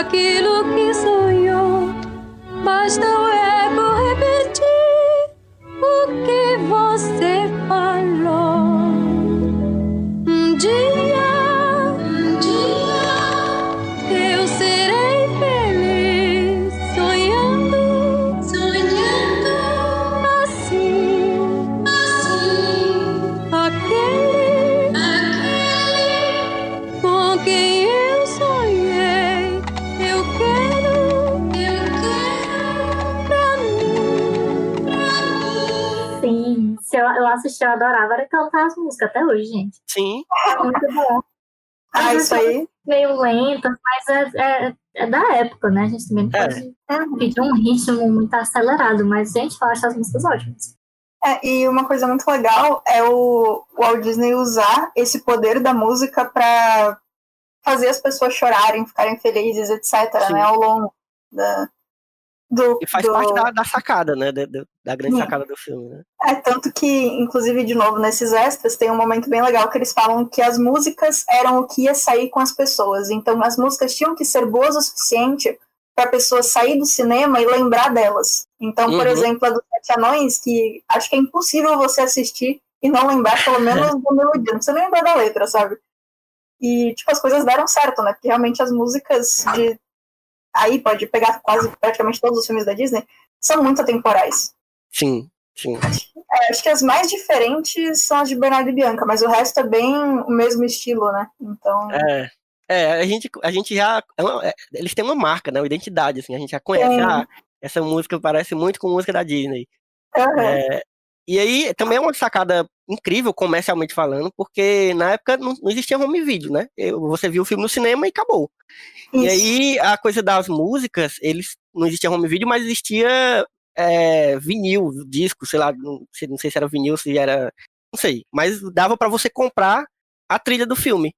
aquilo que sonhou, mas não é por repetir o que você eu, eu
adorava era cantar as músicas até hoje, gente.
Sim,
É muito bom.
Ah, isso aí.
Meio lentas, mas é, é, é da época, né? A gente também não
É.
pode pedir um ritmo muito acelerado, mas, gente, eu acho as músicas ótimas.
É, e uma coisa muito legal é o, o Walt Disney usar esse poder da música para fazer as pessoas chorarem, ficarem felizes, etc.,
Sim.
né, ao longo da, do,
e faz
do-
parte da, da sacada, né? Da, da- grande
Sim.
sacada do filme, né?
É, tanto que, inclusive, de novo, nesses extras, tem um momento bem legal que eles falam que as músicas eram o que ia sair com as pessoas. Então, as músicas tinham que ser boas o suficiente para a pessoa sair do cinema e lembrar delas. Então, por
Uhum.
exemplo, a dos Sete Anões, que acho que é impossível você assistir e não lembrar, pelo menos, da melodia. Não precisa nem lembrar da letra, sabe? E, tipo, as coisas deram certo, né? Porque realmente as músicas de. Aí pode pegar quase praticamente todos os filmes da Disney, são muito atemporais.
Sim, sim.
É, acho que as mais diferentes são as de Bernardo e Bianca, mas o resto é bem o mesmo estilo, né? Então,
É, é a, gente, a gente já. é é, eles têm uma marca, né? Uma identidade, assim. A gente já conhece. Ah, essa música parece muito com música da Disney.
aham,
É, e aí também é uma sacada incrível, comercialmente falando, porque na época não, não existia home video, né? Você viu o filme no cinema e acabou. E
isso.
aí a coisa das músicas, eles não existia home video, mas existia é, vinil, disco, sei lá, não sei, não sei se era vinil, se era. Não sei. Mas dava pra você comprar a trilha do filme.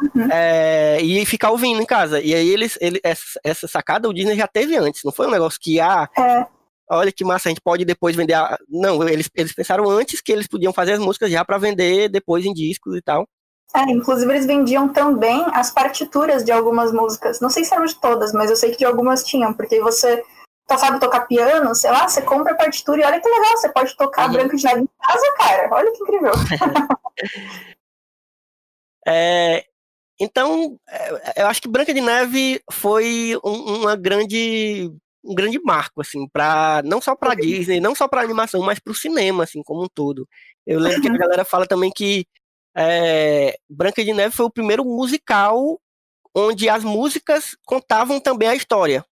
Uhum.
É, e ficar ouvindo em casa. E aí eles, ele, essa, essa sacada o Disney já teve antes, não foi um negócio que, ah,
É.
olha que massa, a gente pode depois vender. A... Não, eles, eles pensaram antes que eles podiam fazer as músicas já pra vender depois em discos e tal.
É, inclusive eles vendiam também as partituras de algumas músicas. Não sei se eram de todas, mas eu sei que de algumas tinham, porque você só sabe tocar piano, sei lá, você compra a partitura e olha que legal, você pode tocar
Uhum.
Branca de Neve em casa, cara. Olha que incrível.
É, então, é, eu acho que Branca de Neve foi um, uma grande, um grande marco, assim, para não só para Disney, não só para animação, mas para o cinema, assim, como um todo. Eu lembro que a galera fala também que é, Branca de Neve foi o primeiro musical onde as músicas contavam também a história.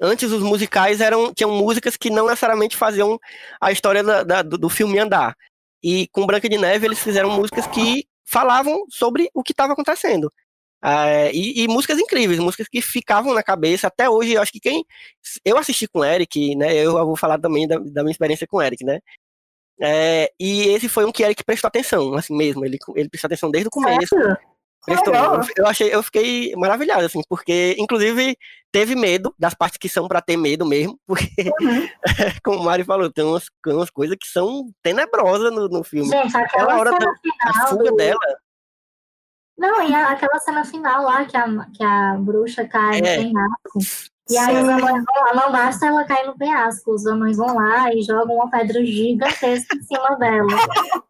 Antes os musicais eram tinham músicas que não necessariamente faziam a história da- da- do, do filme andar. E com Branca de Neve eles fizeram músicas que falavam sobre o que estava acontecendo. Ah, e, e músicas incríveis, músicas que ficavam na cabeça até hoje. Eu acho que quem. Eu assisti com o Eric, né? Eu vou falar também da, da minha experiência com o Eric, né? É, e esse foi um que Eric prestou atenção, assim mesmo. Ele, ele prestou atenção desde o começo.
Certo?
Prestou. Eu, eu achei, eu fiquei maravilhado, assim, porque, inclusive, teve medo das partes que são para ter medo mesmo, porque,
Uhum.
como o Mari falou, tem umas, umas coisas que são tenebrosas no, no filme.
Gente,
Aquela
aquela
hora
cena
A fuga
do-
dela,
Não, e a- aquela cena final lá que a, que a bruxa cai
É.
no penhasco. E aí os anões vão lá, não basta ela cair no penhasco, os anões vão lá e jogam uma pedra gigantesca em cima dela.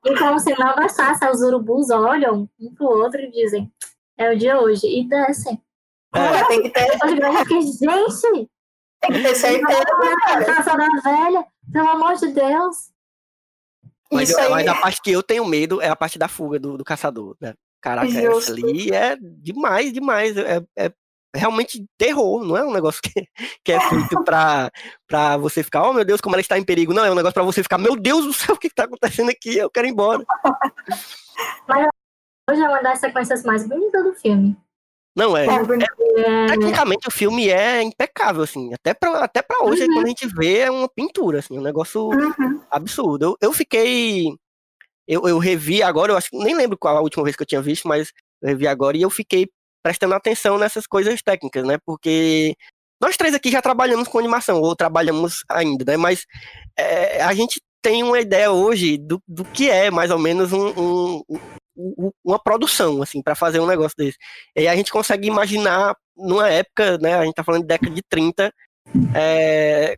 E como se não bastasse, os urubus olham um pro outro e dizem, é o de hoje, e descem.
É, tem que ter,
gente,
tem que ter certeza,
casa da velha, pelo amor de Deus.
Mas,
Isso
eu-
aí.
mas a parte que eu tenho medo é a parte da fuga do, do caçador, né? Caraca,
Justo.
essa ali é demais, demais. É, é realmente terror, não é um negócio que, que é feito pra, pra você ficar, oh meu Deus, como ela está em perigo. Não, é um negócio pra você ficar, meu Deus do céu, o que, que tá acontecendo aqui? Eu quero ir embora.
Hoje é uma das sequências mais bonitas do filme.
Não, é.
É bonito.
É,
Tecnicamente o filme é impecável, assim. Até pra, até pra hoje,
Uhum.
quando a gente vê, é uma pintura, assim, um negócio
Uhum.
absurdo. Eu, eu fiquei. Eu, eu revi agora, eu acho que nem lembro qual a última vez que eu tinha visto, mas eu revi agora e eu fiquei prestando atenção nessas coisas técnicas, né? Porque nós três aqui já trabalhamos com animação, ou trabalhamos ainda, né? Mas é, a gente tem uma ideia hoje do, do que é mais ou menos um, um- um- uma produção, assim, para fazer um negócio desse. E a gente consegue imaginar numa época, né? A gente tá falando de década de 30, é,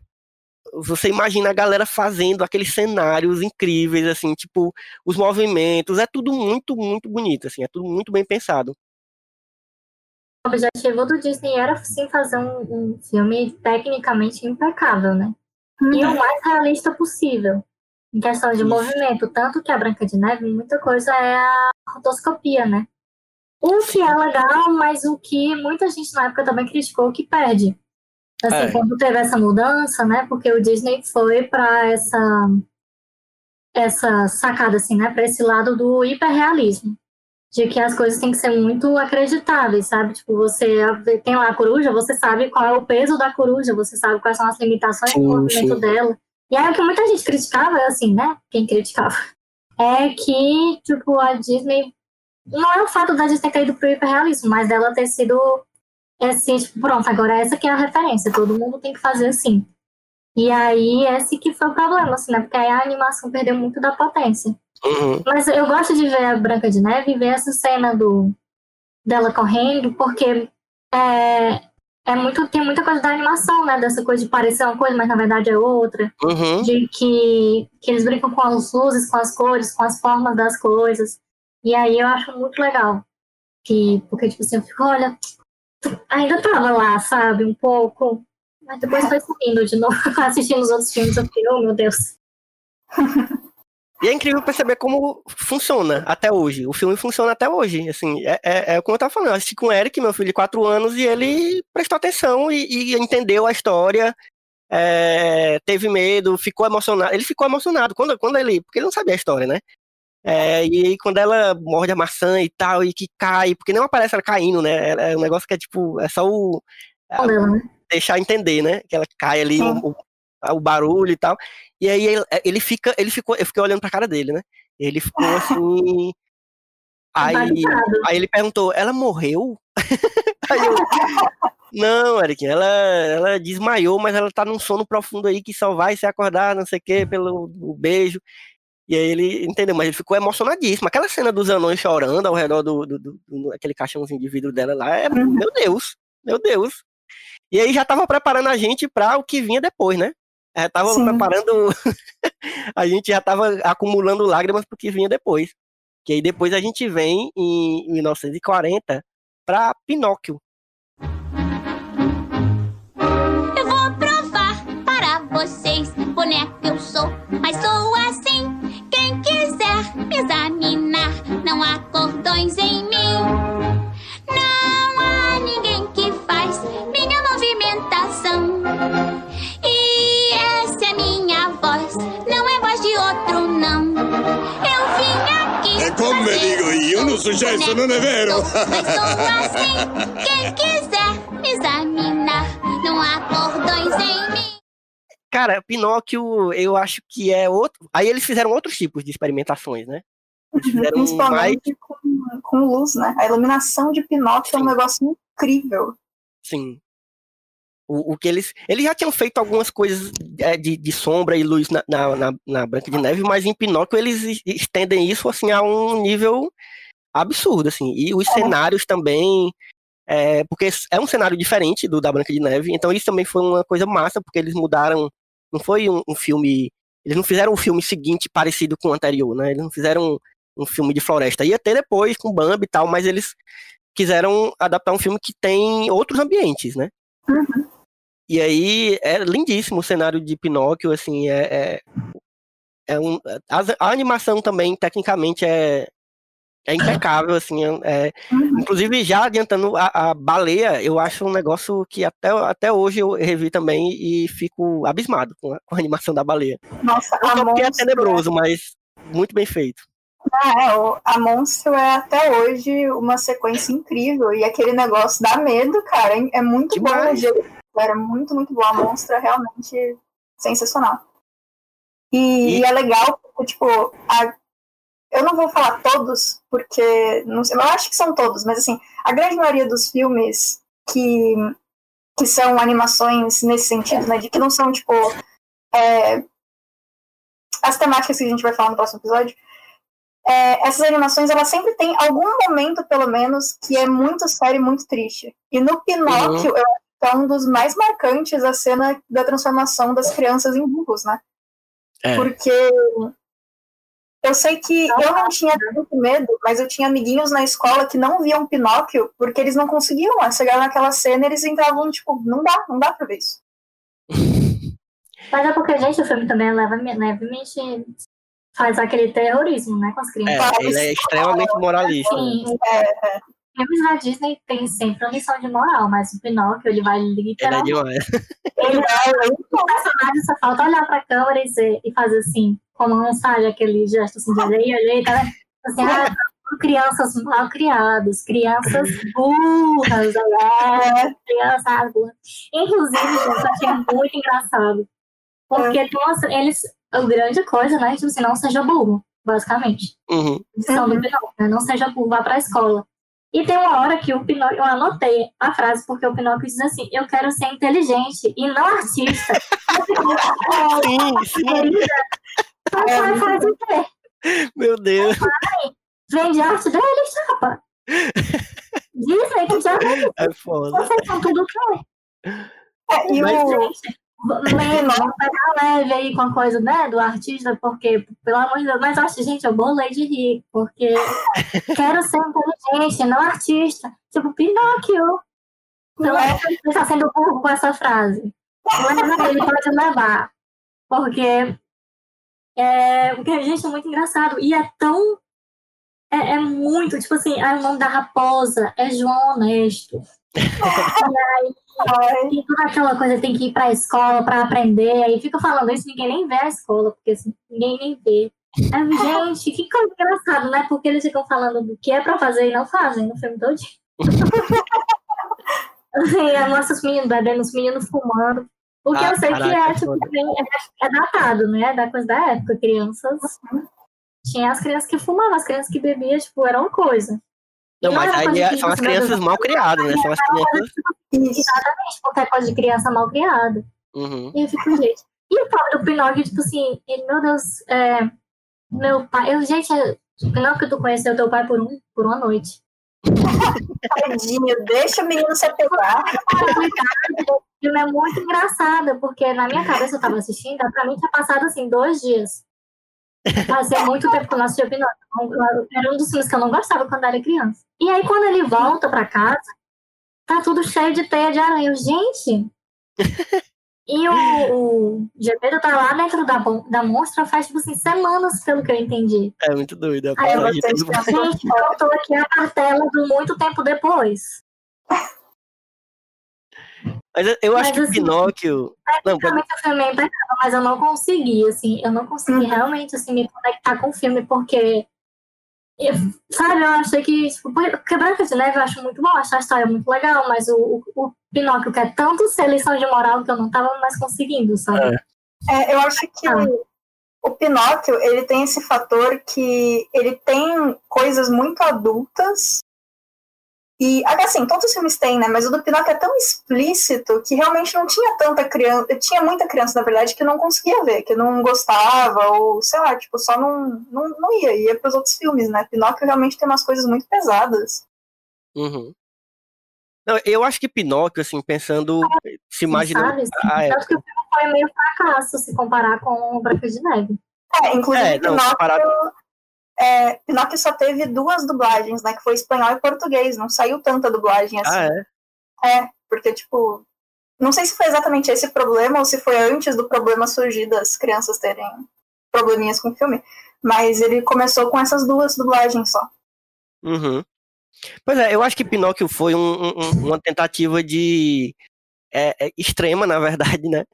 você imagina a galera fazendo aqueles cenários incríveis, assim, tipo, os movimentos, é tudo muito, muito bonito, assim, é tudo muito bem pensado.
O objetivo do Disney era sim fazer um, um filme tecnicamente impecável, né? E o mais realista possível. Em questão de
Isso.
movimento, tanto que a Branca de Neve, muita coisa é a rotoscopia, né? O que é legal, mas o que muita gente na época também criticou que perde. Assim,
É.
quando teve essa mudança, né? Porque o Disney foi para essa essa sacada assim, né, para esse lado do hiperrealismo, de que as coisas têm que ser muito acreditáveis, sabe? Tipo, você tem lá a coruja, você sabe qual é o peso da coruja, você sabe quais são as limitações
Sim,
do movimento
sim.
dela. E aí o que muita gente criticava, assim, né? Quem criticava, é que, tipo, a Disney. Não é o fato da Disney ter caído pro hiperrealismo, mas dela ter sido assim, tipo, pronto, agora essa que é a referência, todo mundo tem que fazer assim. E aí, esse que foi o problema, assim, né? Porque aí a animação perdeu muito da potência.
Uhum.
Mas eu gosto de ver a Branca de Neve e ver essa cena do, dela correndo, porque é, é muito, tem muita coisa da animação, né? Dessa coisa de parecer uma coisa, mas na verdade é outra.
Uhum.
De que, que eles brincam com as luzes, com as cores, com as formas das coisas. E aí eu acho muito legal. Que, porque, tipo assim, eu fico, olha, ainda tava lá, sabe? Um pouco. Mas depois foi subindo de novo, assistindo os outros filmes. Eu fiquei, oh meu Deus.
E é incrível perceber como funciona até hoje. O filme funciona até hoje. Assim, é, é, é como eu tava falando. Eu assisti com o Eric, meu filho de 4 anos, e ele prestou atenção e, e entendeu a história. é, teve medo, ficou emocionado. Ele ficou emocionado quando, quando ele. Porque ele não sabia a história, né? É, e aí, quando ela morde a maçã e tal, e que cai, porque não aparece ela caindo, né? É, é um negócio que é tipo. É só o.
Né?
deixar entender, né? Que ela cai ali, o, o- barulho e tal. E aí ele, ele fica, ele ficou, eu fiquei olhando pra cara dele, né? Ele ficou assim. Aí, aí ele perguntou, ela morreu? aí eu, não, Eric, ela, ela desmaiou, mas ela tá num sono profundo aí que só vai se acordar, não sei o quê, pelo beijo. E aí ele entendeu, mas ele ficou emocionadíssimo. Aquela cena dos anões chorando ao redor do, do, do- do- aquele caixãozinho de vidro dela lá, é,
Uhum.
meu Deus, meu Deus. E aí já tava preparando a gente para o que vinha depois, né? É, tava
Sim.
preparando. a gente já tava acumulando lágrimas pro que vinha depois. Que aí depois a gente vem em 1940 para Pinóquio.
Eu vou provar para vocês, boneco eu sou, mas sou assim. Examinar, não há cordões em mim. Não há ninguém que faz minha movimentação. E essa é minha voz, não é voz de outro, não. Eu vim aqui.
É como me digo io, non successo, non è vero?
Mas sou assim, quem quiser me examinar, não há cordões em mim.
Cara, Pinóquio, eu acho que é outro. Aí eles fizeram outros tipos de experimentações, né? Eles fizeram mais.
Principalmente com, com luz, né? A iluminação de Pinóquio é um
Sim.
negócio incrível.
Sim. O, o que eles. Eles já tinham feito algumas coisas é, de, de sombra e luz na, na, na- na Branca de Neve, mas em Pinóquio eles es- estendem isso assim a um nível absurdo, assim. E os cenários também. é, porque é um cenário diferente do da Branca de Neve, então isso também foi uma coisa massa, porque eles mudaram. Não foi um, um filme. Eles não fizeram um filme seguinte parecido com o anterior, né? Eles não fizeram um, um filme de floresta. Ia ter depois com Bambi e tal, mas eles quiseram adaptar um filme que tem outros ambientes, né?
Uhum.
E aí é lindíssimo o cenário de Pinóquio, assim, é, é, é um, as- a, animação também, tecnicamente, é, é impecável, assim, é,
Uhum.
inclusive já adiantando a, a baleia, eu acho um negócio que até, até hoje eu revi também e fico abismado com a, com a animação da baleia.
Nossa, a
porque é
monstro,
tenebroso, mas muito bem feito.
é, a monstro é até hoje uma sequência incrível. E aquele negócio dá medo, cara. É, é muito bom.
Demais.
jeito. Era muito, muito bom. A monstro é realmente sensacional. E,
E-
e é legal, porque, tipo, a- eu não vou falar todos, porque não sei, eu acho que são todos, mas assim, a grande maioria dos filmes que, que são animações nesse sentido, né? De que não são, tipo, é, as temáticas que a gente vai falar no próximo episódio. é, essas animações, elas sempre têm algum momento, pelo menos, que é muito sério e muito triste. E no Pinóquio, eu acho é um dos mais marcantes a cena da transformação das crianças em burros, né?
É.
Porque eu sei que eu não tinha tanto medo, mas eu tinha amiguinhos na escola que não viam Pinóquio porque eles não conseguiam. Chegaram naquela cena e eles entravam, tipo, não dá, não dá pra ver isso.
Mas é porque, gente, o filme também leva, levemente faz aquele terrorismo, né, com as crianças.
É, ele é extremamente moralista. né?
Sim,
É,
filmes da Disney tem sempre uma lição de moral, mas o Pinóquio, ele vai
Ele é
literalmente.
demais.
Ele é o personagem, só falta olhar pra câmera e, dizer, e fazer assim, como não sabe aquele gesto assim de areia, areia, tá? Assim, ah, crianças mal criadas, crianças burras, é, crianças burras. Inclusive, gente, eu achei muito engraçado. Porque nossa, eles, a grande coisa, né, tipo assim, não seja burro, basicamente.
Uhum.
Lição do Pinóquio, né? Não seja burro, vá pra escola. E tem uma hora que o Pinóquio, eu anotei a frase, porque o Pinóquio diz assim, eu quero ser inteligente e não artista. Eu fiquei, "Oh,
Sim, sim,
querida, Então vai fazer o quê?
meu Deus.
Vende arte dele, chapa. Disney, que já
É foda.
vocês são tudo o quê?
é, e
Mas-
o,
Leve, vamos pegar leve aí com a coisa, né, do artista, porque, pelo amor de Deus, mas acho, gente, eu bolei de rir, porque quero ser inteligente, não artista. Tipo, Pinóquio. É que ele está sendo burro com essa frase. Mas ele pode levar. Porque é, porque, gente, é muito engraçado. E é tão. É, é muito, tipo assim, o nome da raposa é João Honesto.
ai,
Toda aquela coisa tem que ir pra escola pra aprender. Aí fica falando isso, ninguém nem vê a escola, porque assim, ninguém nem vê. Aí, gente, que coisa engraçada, né? Porque eles ficam falando do que é pra fazer e não fazem no filme todo. assim, mostra os meninos bebendo, os meninos fumando. Porque
Ah,
eu sei que
caraca,
é, tipo,
foda.
também é, é datado, né? Da coisa da época, crianças. Tinha as crianças que fumavam, as crianças que bebiam, tipo, era uma coisa.
Não, mas
é
aí é- são as crianças mal criadas, né? São as crianças.
Exatamente, qualquer coisa de criança mal criada.
Uhum.
E eu fico, gente. E o do Pinóquio, tipo assim, ele, meu Deus, é, meu pai. Eu, gente, é, o Pinóquio, tu conheceu teu pai por, um, por uma noite.
Tadinho, deixa o menino se apegar.
O filme é muito engraçado, porque na minha cabeça eu tava assistindo, pra mim tinha passado assim, dois dias. Fazia muito tempo que eu não assistia Pinóquio. Era um dos filmes que eu não gostava quando era criança. E aí, quando ele volta pra casa, tá tudo cheio de teia de aranha. Gente. E o, o tá lá dentro da, da monstra faz, tipo assim, semanas, pelo que eu entendi.
É muito doido.
Aí eu
a
bastante
gente-
eu tô aqui a cartela do muito tempo depois.
Mas eu- acho
Mas
que o
assim,
Pinóquio. Não, pode-
o filme é impecável, mas eu não consegui, assim, eu não consegui
Uhum.
realmente, assim, me conectar com o filme, porque, eu- sabe, eu achei que, tipo, porque Branca de Neve eu acho muito bom, acho a história muito legal, mas o, o, o Pinóquio quer tanto ser lição de moral que eu não tava mais conseguindo, sabe?
É, eu acho que
Ah.
o Pinóquio, ele tem esse fator que ele tem coisas muito adultas. E, assim, todos os filmes têm, né? Mas o do Pinóquio é tão explícito que realmente não tinha tanta criança. Tinha muita criança, na verdade, que não conseguia ver, que não gostava, ou sei lá, tipo, só não, não, não ia, ia pros outros filmes, né? Pinóquio realmente tem umas coisas muito pesadas.
Uhum. Não, eu acho que Pinóquio, assim, pensando, se imaginando.
sabe? Assim,
Ah, é.
Tanto que o filme foi meio fracasso se comparar com o Branca de Neve.
É, inclusive,
É, não,
Pinóquio,
comparado-
é, Pinóquio só teve duas dublagens, né? Que foi espanhol e português. Não saiu tanta dublagem assim.
Ah, é?
É, porque, tipo, não sei se foi exatamente esse problema ou se foi antes do problema surgir das crianças terem probleminhas com o filme, mas ele começou com essas duas dublagens só.
Uhum. Pois é, eu acho que Pinóquio foi um- um- um- uma tentativa de. é, é, extrema, na verdade, né?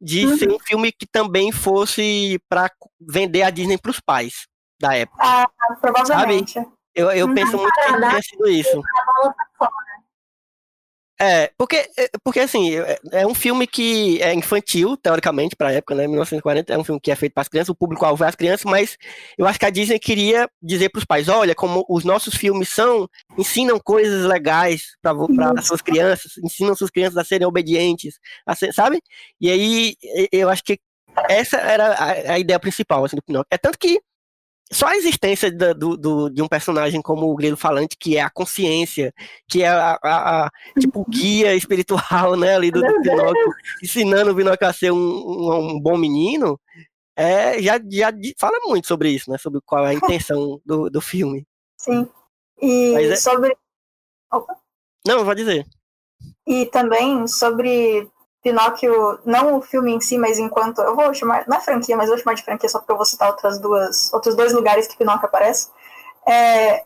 De
Uhum.
ser um filme que também fosse para vender a Disney para os pais da época.
Ah, provavelmente.
Eu, eu
Uhum.
penso muito que tenha sido isso. É, porque, é, porque assim, é, é um filme que é infantil, teoricamente, para a época, né? 1940 é um filme que é feito para as crianças, o público-alvo é as crianças, mas eu acho que a Disney queria dizer para os pais: olha, como os nossos filmes são, ensinam coisas legais para as suas crianças, ensinam suas crianças a serem obedientes, a ser- sabe? E aí eu acho que essa era a, a ideia principal assim, do Pinóquio. É tanto que só a existência da- do, do- de um personagem como o Grilo Falante, que é a consciência, que é a, a- a, tipo, o guia espiritual, né, ali do, do. Pinóquio, ensinando o Pinóquio a ser um, um- um bom menino, é, já, já fala muito sobre isso, né, sobre qual é a intenção do, do filme.
Sim. E
é-
sobre.
Não, eu vou dizer.
E também sobre Pinóquio, não o filme em si, mas enquanto. Eu vou chamar. Não é franquia, mas eu vou chamar de franquia só porque eu vou citar outras duas, outros dois lugares que Pinóquio aparece. É,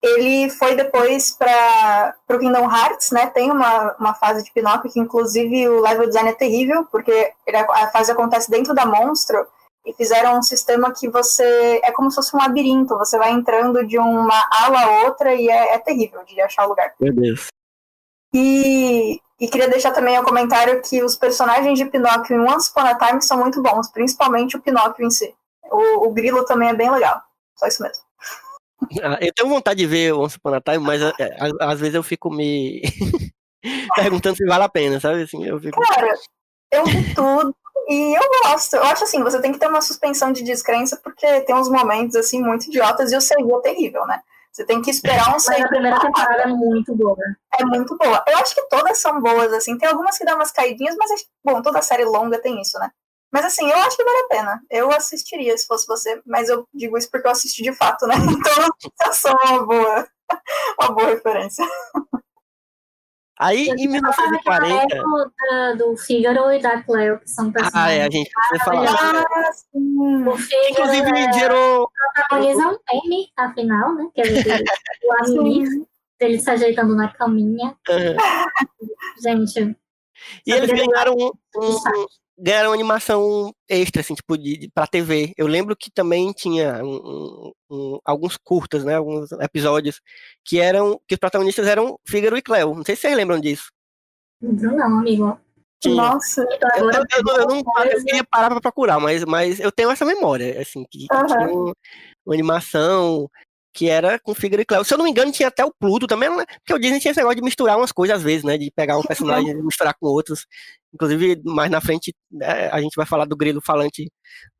ele foi depois para o Kingdom Hearts, né? Tem uma, uma fase de Pinóquio que, inclusive, o level design é terrível, porque ele- a fase acontece dentro da monstro e fizeram um sistema que você. É como se fosse um labirinto, você vai entrando de uma ala a outra e é, é terrível de achar o lugar.
Meu Deus.
E, e queria deixar também o comentário que os personagens de Pinóquio em Once Upon a Time são muito bons, principalmente o Pinóquio em si. O, o Grilo também é bem legal. Só isso mesmo.
Ah, Eu tenho vontade de ver Once Upon a Time, mas é, é, às, às vezes eu fico me perguntando se vale a pena, sabe? Assim, eu fico...
Cara, eu vi tudo e eu gosto. Eu acho assim, você tem que ter uma suspensão de descrença, porque tem uns momentos assim muito idiotas e o CG é terrível, né? Você tem que esperar um CG.
a primeira temporada é muito boa.
É muito boa. Eu acho que todas são boas, assim. Tem algumas que dão umas caidinhas, mas, bom, toda série longa tem isso, né? Mas, assim, eu acho que vale a pena. Eu assistiria se fosse você, mas eu digo isso porque eu assisti de fato, né? Então, sou uma boa, uma boa referência.
Aí, em 1940...
Da, do Figaro e da Cleo, que são
Ah, é, a
personagens.
gente precisa falar.
Ah, sim.
O Figaro
Inclusive,
é,
gerou...
protagoniza um Emmy, afinal, né? Que é o, Amir, dele se ajeitando na caminha. Gente,
E eles ganharam um, um-. Ganharam animação extra, assim, tipo, de, de, pra TV. Eu lembro que também tinha um- um- alguns curtas, né? Alguns episódios que eram. que os protagonistas eram Fígaro e Cleo. Não sei se vocês lembram disso.
não, não, amigo.
Tinha.
Nossa.
Eu, eu- eu- eu não eu queria parar pra procurar, mas, mas eu tenho essa memória, assim, que,
Aham.
tinha um- uma animação que era com Fígaro e Cleo. Se eu não me engano, tinha até o Pluto também, né? porque o Disney tinha esse negócio de misturar umas coisas às vezes, né? De pegar um personagem e misturar com outros. Inclusive, mais na frente, né, a gente vai falar do Grilo Falante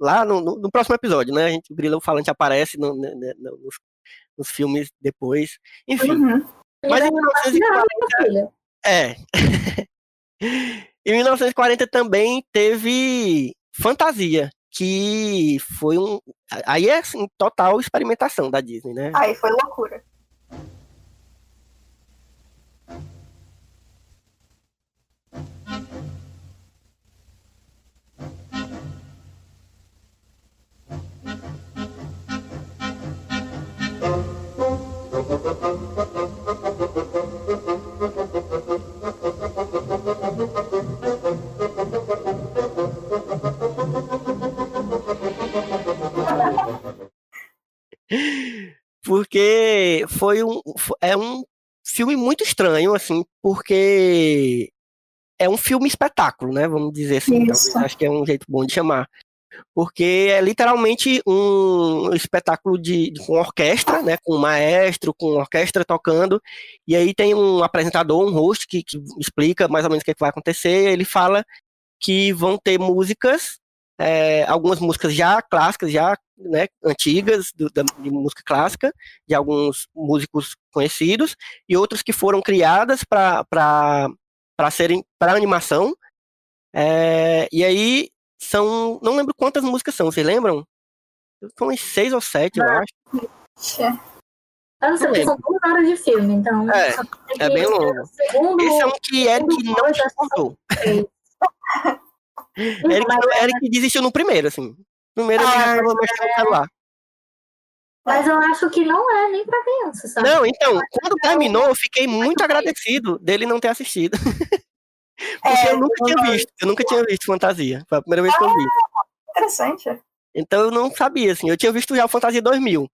lá no, no- no próximo episódio, né? A gente, o Grilo Falante aparece no- nos, nos filmes depois. Enfim,
Uhum.
mas em
não,
1940
meu filho.
é. em 1940 também teve Fantasia, que foi um. Aí é assim, total experimentação da Disney, né?
Aí foi loucura.
Foi um. É um filme muito estranho, assim, porque é um filme espetáculo, né? Vamos dizer assim. Talvez, acho que é um jeito bom de chamar. Porque é literalmente um espetáculo de, de- com orquestra, né? Com um maestro, com orquestra tocando. E aí tem um apresentador, um host, que, que explica mais ou menos o que, é que vai acontecer. Ele fala que vão ter músicas, é, algumas músicas já clássicas, já né, antigas, do- da- de música clássica, de alguns músicos conhecidos, e outras que foram criadas para serem para animação. É, e aí são. Não lembro quantas músicas são, vocês lembram? São uns seis ou sete, eu acho.
Ixi.
Eu não sei, são duas horas de filme, então.
É, é
que
bem
ser
longo.
Segundo,
Esse é um que Eric não
Dois,
suportou. Eric,
mas,
não- Eric desistiu no primeiro, assim. No primeiro ele já
Ah,
estava mexendo no celular.
mas eu acho que não é nem pra criança, sabe?
Não, então, quando terminou, eu fiquei muito agradecido dele não ter assistido. Porque
É,
eu nunca tinha visto, eu nunca tinha visto Fantasia. Foi a primeira vez que eu vi.
Interessante.
Então eu não sabia, assim. Eu tinha visto já o Fantasia 2000,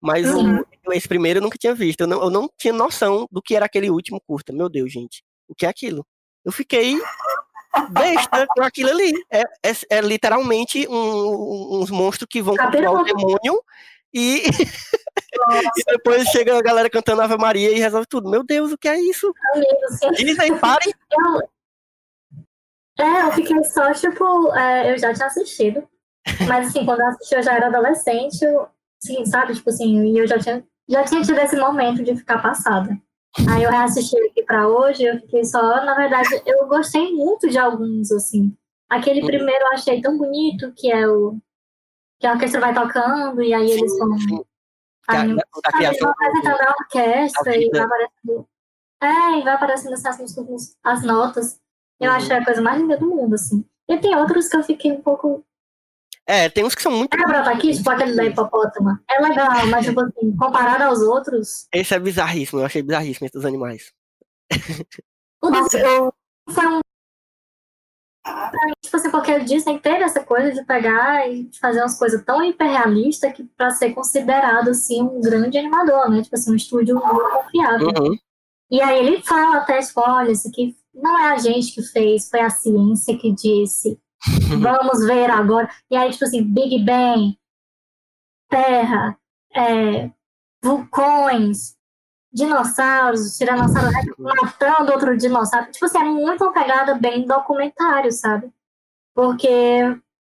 mas o-
Uhum.
esse primeiro eu nunca tinha visto. Eu não, eu não tinha noção do que era aquele último curta. Meu Deus, gente. O que é aquilo? Eu fiquei besta com aquilo ali. É, é- é literalmente um- um- uns monstros que vão controlar o demônio e, e depois chega a galera cantando Ave Maria e resolve tudo. Meu Deus, o que é isso?
Assim,
Disney, parem!
eu, é, eu fiquei só, tipo, é, eu já tinha assistido. Mas assim, quando eu assisti, eu já era adolescente. eu- Sim, sabe? Tipo assim, e eu já tinha, já tinha tido esse momento de ficar passada. Aí eu reassisti aqui pra hoje, eu fiquei só, na verdade, eu gostei muito de alguns, assim. Aquele
Uhum.
primeiro eu achei tão bonito, que é o. que a orquestra vai tocando, e aí eles vão.
Sim.
Aí,
da, da
sabe, eles vão apresentando a orquestra
a
e vai aparecendo. É, e vai aparecendo assim, as músicas, as notas. Eu
Uhum.
achei a coisa mais linda do mundo, assim. E tem outros que eu fiquei um pouco.
É, tem uns que são muito.
É, brota aqui, tipo aquele da hipopótama. É legal, mas, tipo assim, comparado aos outros,
Esse é bizarríssimo, eu achei bizarríssimo esse dos animais.
o
Nossa,
foi um. Tipo assim, porque a Disney teve essa coisa de pegar e fazer umas coisas tão hiperrealistas que pra ser considerado assim um grande animador, né? Tipo assim, um estúdio muito confiável.
Uhum.
E aí ele fala até, tipo, olha, isso aqui não é a gente que fez, foi a ciência que disse. Vamos ver agora. E aí, tipo assim, Big Bang, Terra, é, vulcões, dinossauros, tiranossauro Rex matando outro dinossauro. Tipo assim, é muito uma pegada bem documentário, sabe? Porque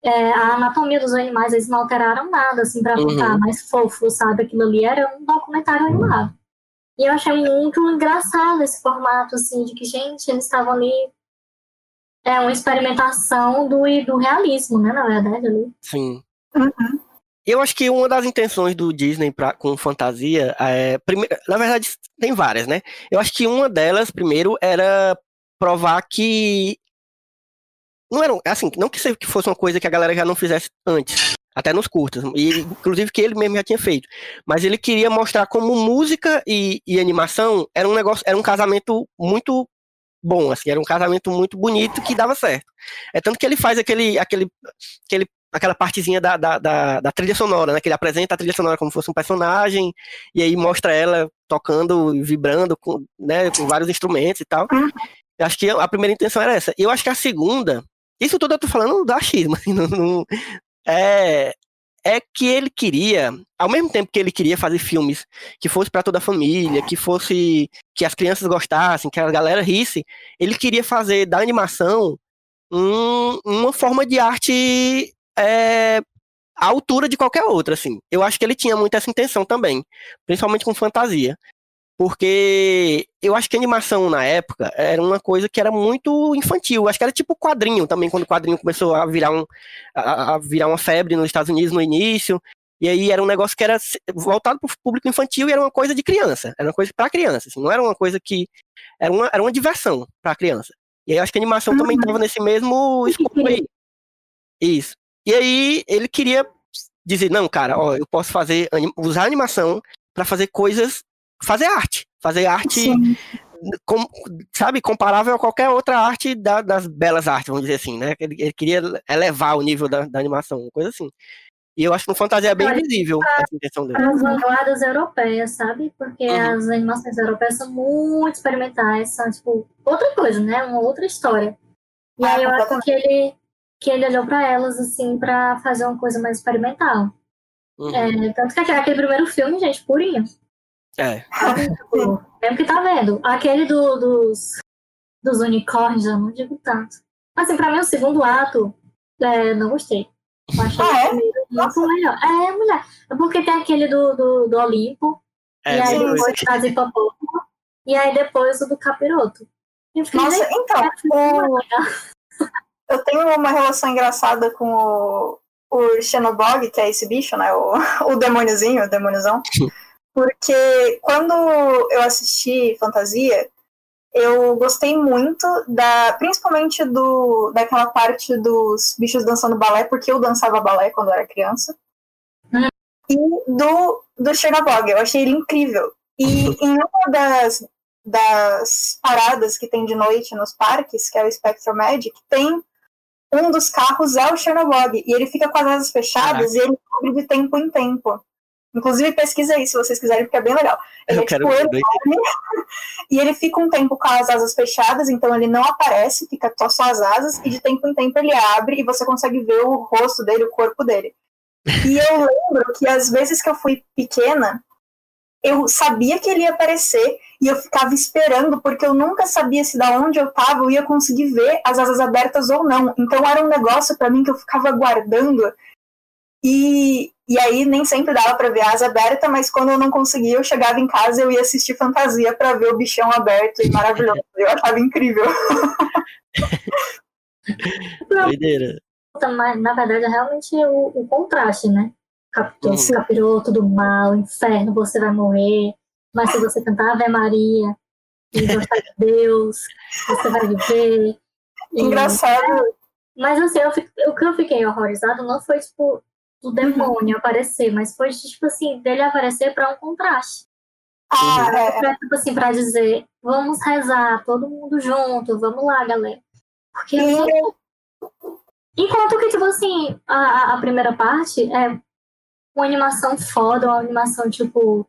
é, a anatomia dos animais, eles não alteraram nada, assim, pra
Uhum.
ficar mais fofo, sabe? Aquilo ali era um documentário animado. E eu achei muito engraçado esse formato, assim, de que, gente, eles estavam ali. É uma experimentação do, do realismo, né, na verdade, ali.
Sim.
Uhum.
Eu acho que uma das intenções do Disney pra, com fantasia é. Primeiro, na verdade, tem várias, né? Eu acho que uma delas, primeiro, era provar que. Não era. Assim, não que se- que fosse uma coisa que a galera já não fizesse antes. Até nos curtas. E, inclusive, que ele mesmo já tinha feito. Mas ele queria mostrar como música e, e animação era um negócio. Era um casamento muito bom, assim. Era um casamento muito bonito que dava certo. É tanto que ele faz aquele. aquele, aquele aquela partezinha da, da, da, da trilha sonora, né? Que ele apresenta a trilha sonora como se fosse um personagem, e aí mostra ela tocando vibrando com, né, com vários instrumentos e tal. Eu acho que a primeira intenção era essa. Eu acho que a segunda, isso tudo eu tô falando do achismo, assim, não, não- é, é que ele queria, ao mesmo tempo que ele queria fazer filmes que fosse para toda a família, que fosse que as crianças gostassem, que a galera risse, ele queria fazer da animação um- uma forma de arte é, à altura de qualquer outra, assim. Eu acho que ele tinha muito essa intenção também, principalmente com fantasia. Porque eu acho que animação na época era uma coisa que era muito infantil. Acho que era tipo quadrinho também, quando o quadrinho começou a virar, um, a, a virar uma febre nos Estados Unidos no início. E aí era um negócio que era voltado para o público infantil e era uma coisa de criança. Era uma coisa para criança, assim, não era uma coisa que. Era uma, era uma diversão para criança. E aí eu acho que a animação também
Uhum.
estava nesse mesmo escopo aí. Isso. E aí ele queria dizer, não, cara, ó, eu posso fazer usar a animação para fazer coisas, fazer arte, fazer arte,
Sim.
com, sabe, comparável a qualquer outra arte da- das belas artes, vamos dizer assim, né? Ele, ele queria elevar o nível da, da animação, uma coisa assim. E eu acho que no Fantasia é bem
Olha,
visível essa intenção dele.
As vanguardas europeias, sabe? Porque
Uhum.
as animações europeias são muito experimentais, são, tipo, outra coisa, né? Uma outra história. E
Ah,
aí eu acho que ele, que ele olhou para elas, assim, para fazer uma coisa mais experimental.
Uhum.
É, tanto que aquele primeiro filme, gente, purinho.
É.
Tipo, Mesmo que tá vendo. Aquele do- dos, dos unicórnios, eu não digo tanto. Assim, pra mim, o segundo ato, é, não gostei. Eu achei
Ah, é?
muito melhor. É, mulher. É porque tem aquele do, do, do Olimpo,
É,
e aí depois hipopótamo, e aí depois o do capiroto.
Nossa, então, o- eu tenho uma relação engraçada com o, o Xenobog, que é esse bicho, né? O, o demôniozinho, o demôniozão. Porque quando eu assisti Fantasia, eu gostei muito da. Principalmente do daquela parte dos bichos dançando balé, porque eu dançava balé quando era criança.
Hum.
E do, do Chernobog, eu achei ele incrível. E em uma das, das paradas que tem de noite nos parques, que é o Spectral Magic, tem um dos carros é o Chernobog. E ele fica com as asas fechadas e ele cobre de tempo em tempo. Inclusive, pesquisa aí se vocês quiserem, porque é bem legal. Ele
Eu
é tipo enorme, e ele fica um tempo com as asas fechadas, então ele não aparece, fica só as asas, e de tempo em tempo ele abre e você consegue ver o rosto dele, o corpo dele. E eu lembro que às vezes que eu fui pequena, eu sabia que ele ia aparecer e eu ficava esperando, porque eu nunca sabia se da onde eu tava eu ia conseguir ver as asas abertas ou não. Então era um negócio pra mim que eu ficava guardando E, e aí nem sempre dava pra ver a asa aberta, mas quando eu não conseguia, eu chegava em casa e eu ia assistir fantasia pra ver o bichão aberto e maravilhoso. Eu achava incrível.
Doideira.
Mas, na verdade, é realmente o, o contraste, né? Capitão,
Uhum.
capiroto do mal, inferno, você vai morrer. Mas se você cantar Ave Maria e gostar de Deus, você vai viver. E-
Engraçado.
Mas assim, eu o que eu fiquei horrorizado não foi, tipo, do demônio aparecer, mas foi, tipo assim, dele aparecer pra um contraste.
Ah, é.
Pra, tipo assim, pra dizer, vamos rezar, todo mundo junto, vamos lá, galera. Porque
E-
Enquanto que, tipo assim, a, a- primeira parte é uma animação foda, uma animação, tipo,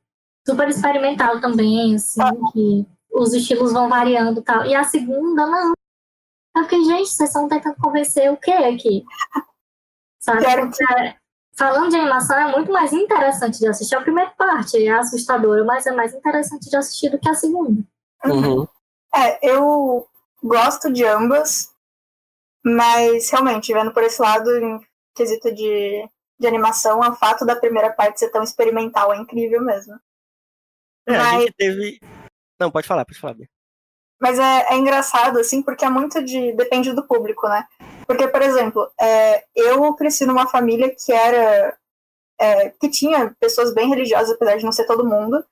super experimental também, assim, que os estilos vão variando e tal. E a segunda, não. Eu fiquei, gente, vocês estão tentando convencer o quê aqui? Sabe? Porque, é, falando de animação, é muito mais interessante de assistir. A primeira parte é assustadora, mas é mais interessante de assistir do que a segunda.
Uhum.
É, eu gosto de ambas, mas realmente, vendo por esse lado, em quesito de, de animação, o fato da primeira parte ser tão experimental é incrível mesmo.
É, a
Mas-
gente teve. Não, pode falar, pode falar. Bia.
Mas é, é engraçado, assim, porque é muito de. depende do público, né? Porque, por exemplo, é, eu cresci numa família que era. é, que tinha pessoas bem religiosas, apesar de não ser todo mundo.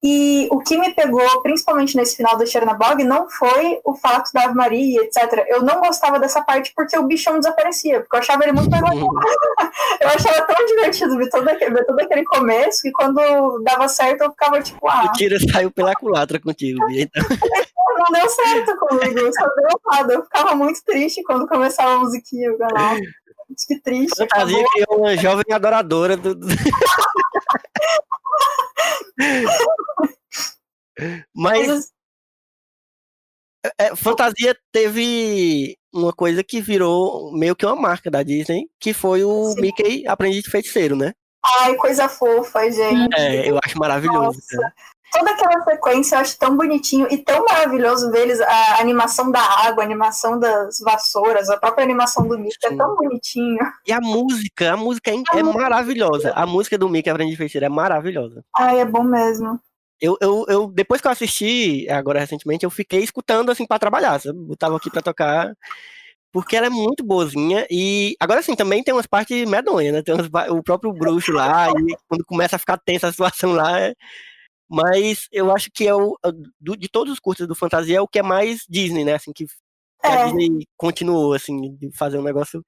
E o que me pegou, principalmente nesse final do Chernabog, não foi o fato da Ave Maria, etc. Eu não gostava dessa parte porque o bichão desaparecia, porque eu achava ele muito eu achava tão divertido ver todo, aquele, ver todo aquele começo que quando dava certo eu ficava tipo, ah,
O tiro saiu pela culatra contigo, Bia. Então,
não deu certo comigo, só deu errado. Eu ficava muito triste quando começava a musiquinha. Eu ficava, "Nossa, que triste.
fantasia
acabou."
criou uma jovem adoradora do. do- Mas
Mas,
é, fantasia teve uma coisa que virou meio que uma marca da Disney, que foi o
Sim.
Mickey Aprendiz de Feiticeiro, né?
ai, coisa fofa, gente.
É, eu acho maravilhoso.
Nossa. Toda aquela sequência eu acho tão bonitinho e tão maravilhoso ver eles, a animação da água, a animação das vassouras, a própria animação do Mickey é
Sim.
tão bonitinho.
E a música, a música é, é maravilhosa. A música do Mickey Aprendiz de Feiticeiro é maravilhosa.
Ai, é bom mesmo.
Eu, eu, eu, depois que eu assisti, agora recentemente, eu fiquei escutando assim pra trabalhar? Eu tava aqui pra tocar, porque ela é muito boazinha. E agora sim, também tem umas partes medonhas, né? Tem umas, o próprio bruxo lá, e quando começa a ficar tensa a situação lá. é- Mas eu acho que é o, do- de todos os curtas do Fantasia, é o que é mais Disney, né? Assim, que, que a
É.
Disney continuou, assim, de fazer um negócio.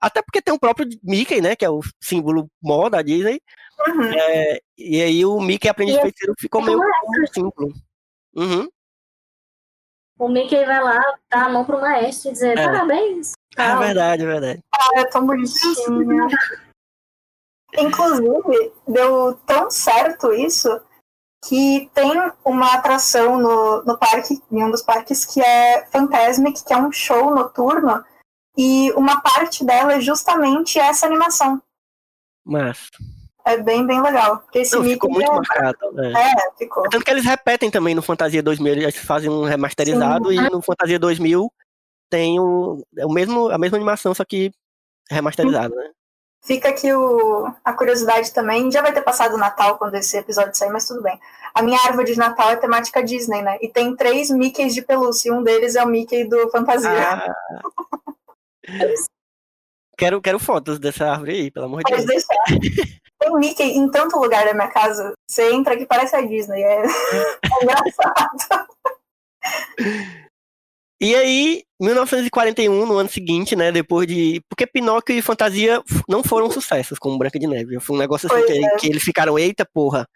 Até porque tem o próprio Mickey, né? Que é o símbolo mó da Disney.
Uhum.
É, e aí o Mickey Aprendiz
E
de
é-
Feiticeiro ficou
é
meio símbolo. Uhum.
O Mickey vai lá, dar a mão pro maestro e dizer,
É.
parabéns.
É
tal.
verdade, é verdade.
Ah, é tão bonitinho. Inclusive, deu tão certo isso que tem uma atração no, no parque, em um dos parques, que é Fantasmic, que é um show noturno, e uma parte dela é justamente essa animação.
Mas.
É bem, bem legal. Porque esse
Não, ficou muito
é-
marcado. né?
É, ficou.
Tanto que eles repetem também no Fantasia 2000, eles fazem um remasterizado e no Fantasia 2000 tem o, é o mesmo, a mesma animação, só que remasterizado, né?
Fica aqui o, a curiosidade também. Já vai ter passado o Natal quando esse episódio sair, mas tudo bem. A minha árvore de Natal é temática Disney, né? E tem três Mickeys de pelúcia. E um deles é o Mickey do Fantasia.
Ah. quero, quero fotos dessa árvore aí, pelo amor de
Pode
Deus.
deixar. Tem Mickey em tanto lugar da minha casa. Você entra aqui, parece a Disney. É, é engraçado.
E aí, 1941, no ano seguinte, né, depois de... Porque Pinóquio e Fantasia não foram sucessos como Branca de Neve. Foi um negócio assim que,
é.
que eles ficaram, eita porra,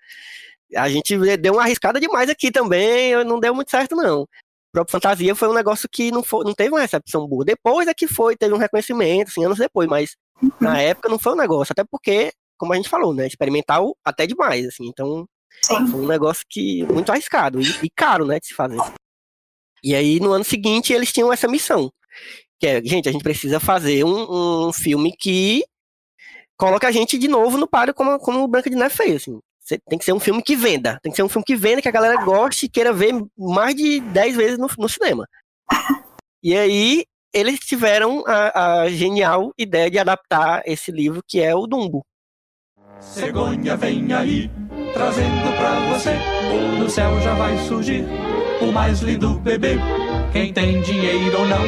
a gente deu uma arriscada demais aqui também, não deu muito certo não. O próprio Fantasia foi um negócio que não, foi, não teve uma recepção boa. Depois é que foi, teve um reconhecimento, assim, anos depois, mas na época não foi um negócio, até porque, como a gente falou, né, experimental até demais, assim, então
Sim.
foi um negócio que muito arriscado e, e caro, né, de se fazer. E aí, no ano seguinte, eles tinham essa missão. Que é, gente, a gente precisa fazer um, um filme que coloca a gente de novo no páreo como, como o Branca de Neve fez, assim. Tem que ser um filme que venda. Tem que ser um filme que venda, que a galera goste e queira ver mais de 10 vezes no, no cinema. E aí, eles tiveram a, a genial ideia de adaptar esse livro, que é o Dumbo.
Cegonha vem aí, trazendo pra você. No céu já vai surgir o mais lindo bebê. Quem tem dinheiro ou não,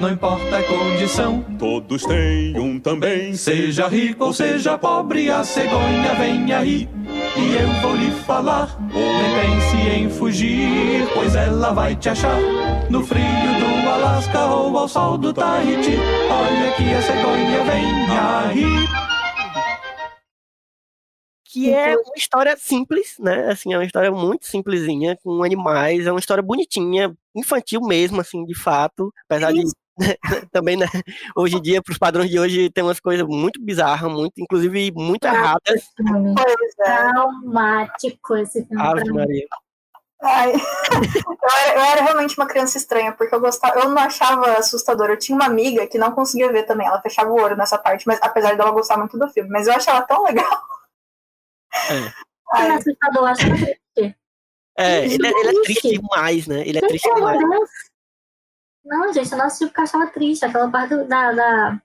não importa a condição. Todos têm um também. Seja rico ou seja pobre, a cegonha vem aí. E eu vou lhe falar. Nem pense em fugir, pois ela vai te achar. No frio do Alasca ou ao sol do Tahiti. Olha que a cegonha vem aí.
Que é uma história simples, né? Assim, é uma história muito simplesinha, com animais, é uma história bonitinha, infantil mesmo, assim, de fato, apesar de também, né, hoje em dia, para os padrões de hoje, tem umas coisas muito bizarras, muito, inclusive muito erradas.
É.
Traumático esse filme.
Ave. Maria.
Ai, eu, era, eu era realmente uma criança estranha, porque eu gostava, eu não achava assustador. Eu tinha uma amiga que não conseguia ver também, ela fechava o olho nessa parte, mas apesar dela gostar muito do filme, mas eu achava tão legal.
É.
Filme
Ai,
assustador, acho que é triste.
É, ele, é- ele é
Triste.
demais, né? Ele é triste
amor
demais.
de Deus. Não, gente, eu não assisti porque eu achava triste. Aquela parte da, da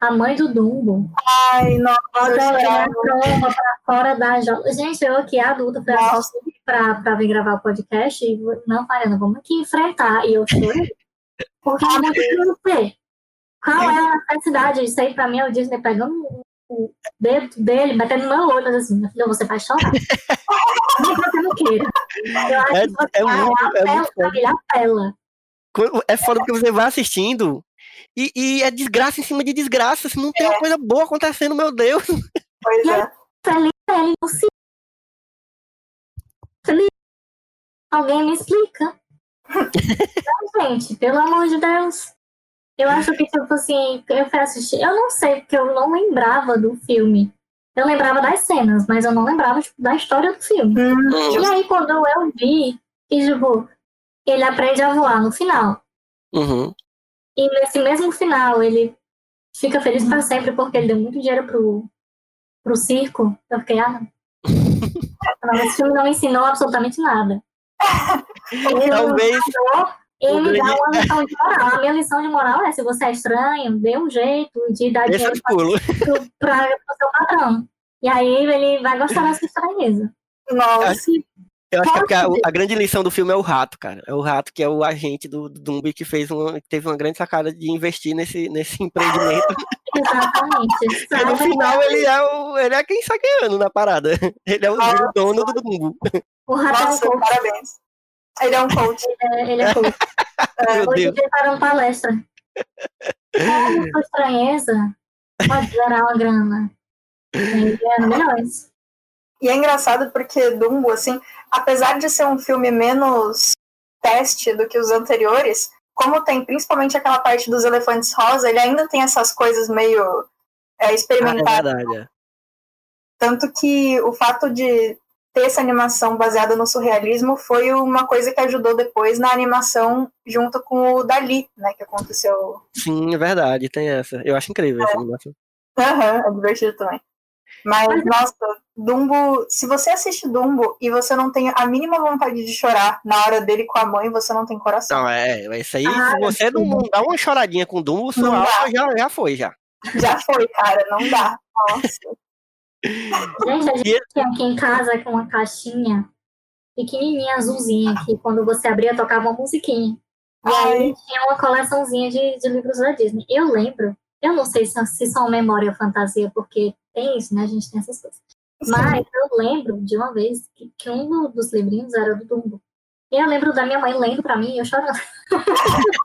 a mãe do Dumbo.
ai, nossa, eu
tromba pra fora da jaula. Gente, eu aqui, adulta, fui
Nossa.
assistir pra, pra vir gravar o podcast e não, Mariana, vamos aqui enfrentar. E eu chorei. Porque eu não ver. Qual é a necessidade? Isso aí pra mim é o Disney pegando o- o dedo dele, batendo no meu olho, mas assim, meu filho, você vai chorar. Nem que você não queira. Eu acho
É-
que você
é muito- é muito
apela.
É foda porque você vai assistindo e, e é desgraça em cima de desgraça. Assim, não tem uma coisa boa acontecendo, meu Deus.
Pois é.
Feliz ele não se. Feliz. Alguém me explica. não, gente, pelo amor de Deus. Eu acho que, tipo assim, eu fui assistir. Eu não sei, porque eu não lembrava do filme. Eu lembrava das cenas, mas eu não lembrava tipo, da história do filme.
Hum,
E aí, quando eu vi, que, tipo, ele aprende a voar no final.
Uhum.
E nesse mesmo final, ele fica feliz pra sempre porque ele deu muito dinheiro pro, pro circo. Eu fiquei, ah, não. Esse filme não me ensinou absolutamente nada. Ele
Talvez.
Ele me dá uma lição de moral. A minha lição de moral é: se você é estranho, dê um jeito de dar
Deixa
dinheiro pra, pro seu patrão. E aí ele vai gostar dessa estranheza.
Nossa,
Eu acho que, a, a grande lição do filme é o rato, cara. É o rato que é o agente do, do Dumbo que fez uma, que teve uma grande sacada de investir nesse, nesse empreendimento.
Exatamente.
E no final ele é, o, ele é quem sai ganhando na parada. Ele é o
Nossa.
dono do Dumbo.
O rato é um
nossa, parabéns. Ele é um coach.
é- Ele é coach.
Meu
Hoje ele tá palestra. Como sua estranheza pode gerar uma grana. Milhões.
E é engraçado porque Dumbo, assim, apesar de ser um filme menos teste do que os anteriores, como tem principalmente aquela parte dos elefantes rosa, ele ainda tem essas coisas meio é,
Ah, é
experimentadas.
verdade. é.
Tanto que o fato de ter essa animação baseada no surrealismo foi uma coisa que ajudou depois na animação junto com o Dali, né, que aconteceu.
Sim, é verdade, tem essa. Eu acho incrível essa animação.
Aham, é divertido também. Mas, nossa, Dumbo, se você assiste Dumbo e você não tem a mínima vontade de chorar na hora dele com a mãe, você não tem coração.
Não, é, isso aí,
Ah,
se você não, não dá uma choradinha com o Dumbo, sua alma já, já foi, já.
Já foi, cara, não dá. Nossa.
Gente, a gente tinha aqui em casa com uma caixinha pequenininha, azulzinha, que quando você abria tocava uma musiquinha. E aí tinha uma coleçãozinha de, de livros da Disney. Eu lembro, eu não sei se, se são memória ou fantasia, porque tem isso, né? A gente tem essas coisas. Mas eu lembro de uma vez que, que um do- dos livrinhos era do Dumbo. E eu lembro da minha mãe lendo pra mim e eu chorando.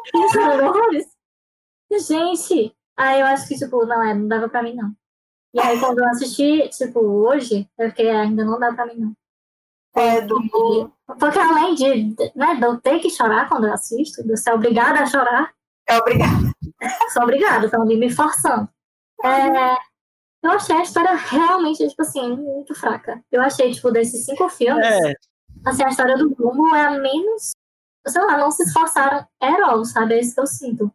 eu chorando horrores. Gente, aí eu acho que, tipo, não, é, não dava pra mim, não. E aí quando eu assisti, tipo, hoje, eu fiquei, "Ah, ainda não dá pra mim, não.
É, Dumbo
Porque além de, né, de eu ter que chorar quando eu assisto, de eu ser obrigada a chorar,
é obrigado.
sou obrigada, estão me forçando. É, eu achei a história realmente, tipo assim, muito fraca. Eu achei, tipo, desses cinco filmes,
É,
assim, a história do Dumbo é a menos, sei lá, não se esforçaram herói, sabe? É isso que eu sinto.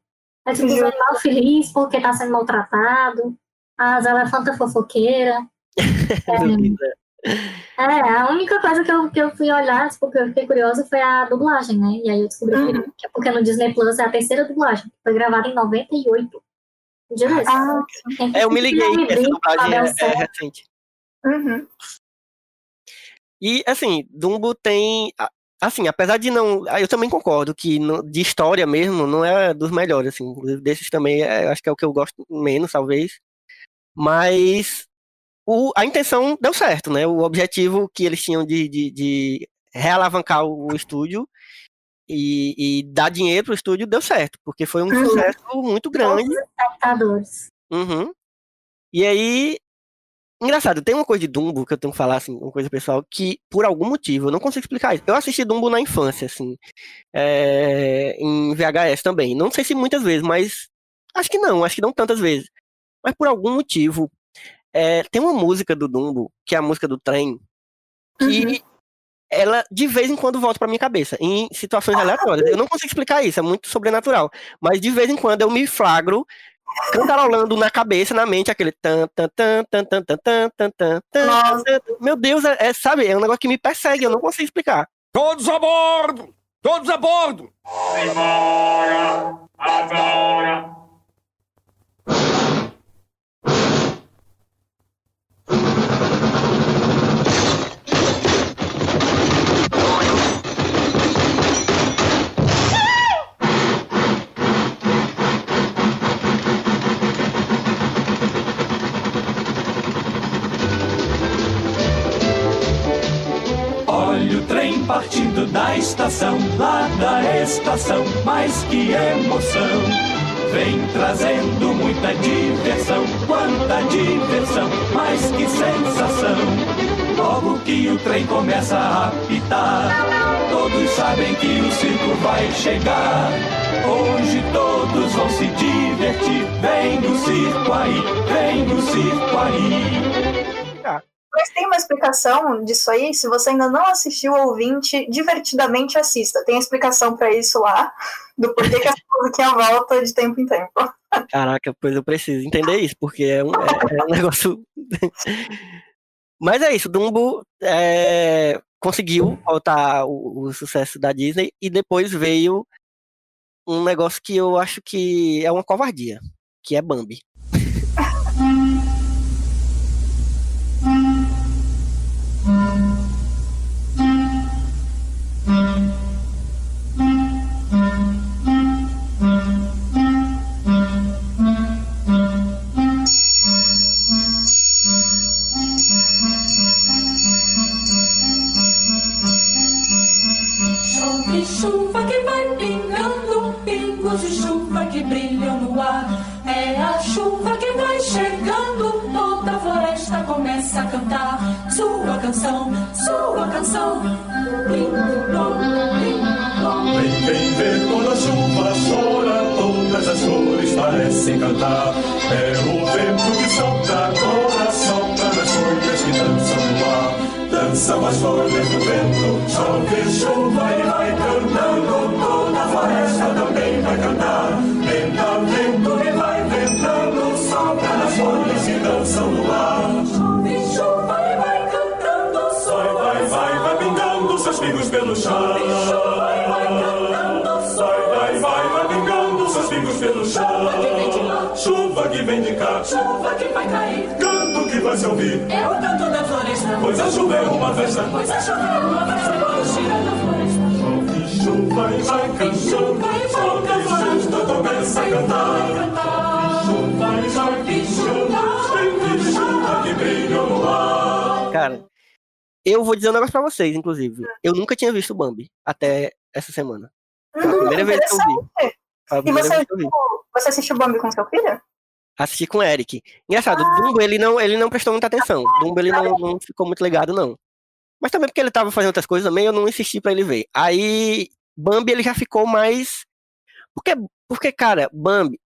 É tipo, os animal feliz porque tá sendo maltratado, as elefantas fofoqueiras,
é.
É, a única coisa que eu, que eu fui olhar, porque eu fiquei curiosa, foi a dublagem, né? E aí eu descobri
Uhum.
que, é porque no Disney Plus é a terceira dublagem. Foi gravada em 98. Um dia desses.
Ah,
É, eu me liguei que essa dublagem é, é recente.
uhum.
E, assim, Dumbo tem. Assim, apesar de não. ah, Eu também concordo que de história mesmo não é dos melhores, assim. Desses também, é, acho que é o que eu gosto menos, talvez. Mas o, a intenção deu certo, né? O objetivo que eles tinham de, de, de realavancar o, estúdio e, e dar dinheiro pro estúdio deu certo, porque foi um
Uhum.
sucesso muito grande. Uhum. E aí, engraçado, tem uma coisa de Dumbo que eu tenho que falar, assim, uma coisa pessoal, que por algum motivo, eu não consigo explicar isso. Eu assisti Dumbo na infância, assim, é, em VHS também. Não sei se muitas vezes, mas acho que não, acho que não tantas vezes. Mas por algum motivo, é, tem uma música do Dumbo, que é a música do trem, que
Uhum.
ela de vez em quando volta pra minha cabeça, em situações aleatórias. Eu não consigo explicar isso, é muito sobrenatural. Mas de vez em quando eu me flagro cantarolando na cabeça, na mente, aquele tan tan tan tan tan tan tan tan tan tan. Meu Deus, é, é, sabe, é um negócio que me persegue, eu não consigo explicar.
Todos a bordo! Todos a bordo! Olha da estação, lá da estação, mas que emoção! Vem trazendo muita diversão, quanta diversão, mas que sensação! Logo que o trem começa a apitar, todos sabem que o circo vai chegar. Hoje todos vão se divertir, vem no circo aí, vem no circo aí.
Mas tem uma explicação disso aí. Se você ainda não assistiu, ouvinte, divertidamente assista. Tem explicação pra isso lá, do porquê que essa musiquinha volta de tempo em tempo.
Caraca, pois eu preciso entender isso, porque é um, é- é um negócio. Mas é isso, Dumbo é, conseguiu voltar o, o sucesso da Disney e depois veio um negócio que eu acho que é uma covardia, que é Bambi.
Chuva que vai pingando, pingos de chuva que brilham no ar. É a chuva que vai chegando, toda a floresta começa a cantar. Sua canção, sua canção. Blim, blom.
Vem, vem ver quando a chuva chora, todas as flores parecem cantar. É o vento que sopra agora, ar. Dançam as folhas do vento, chove chuva e vai cantando. Toda a floresta também vai cantar. Venta vento e vai ventando, sopra nas folhas que dançam no ar.
Chove chuva e vai cantando.
Vai, vai, vai, vai pingando seus pingos pelo chão.
Vai, vai cantando.
Vai, vai, vai, vai pingando seus pingos pelo chão.
Que.
Chuva que vem de cá.
Chuva que vai cair.
Canto que vai se ouvir.
É o canto da floresta.
Pois a chuva é uma festa.
Pois a chuva é uma festa quando chega na floresta.
Chove chuva e vai. Chove chuva começa a cantar. Chuva e vai chuva. Vem chuva que brilha no ar.
Cara, eu vou dizer um negócio pra vocês, inclusive. Eu nunca tinha visto Bambi até essa semana. Foi a primeira vez que eu vi.
E
primeira
você,
vi.
você assistiu Bambi com seu filho?
Assisti com o Eric. Engraçado, Dumbo ele não, ele não prestou muita atenção. Dumbo ele não, não ficou muito ligado, não. Mas também porque ele tava fazendo outras coisas também, eu não insisti pra ele ver. Aí, Bambi ele já ficou mais. Porque, porque cara, Bambi.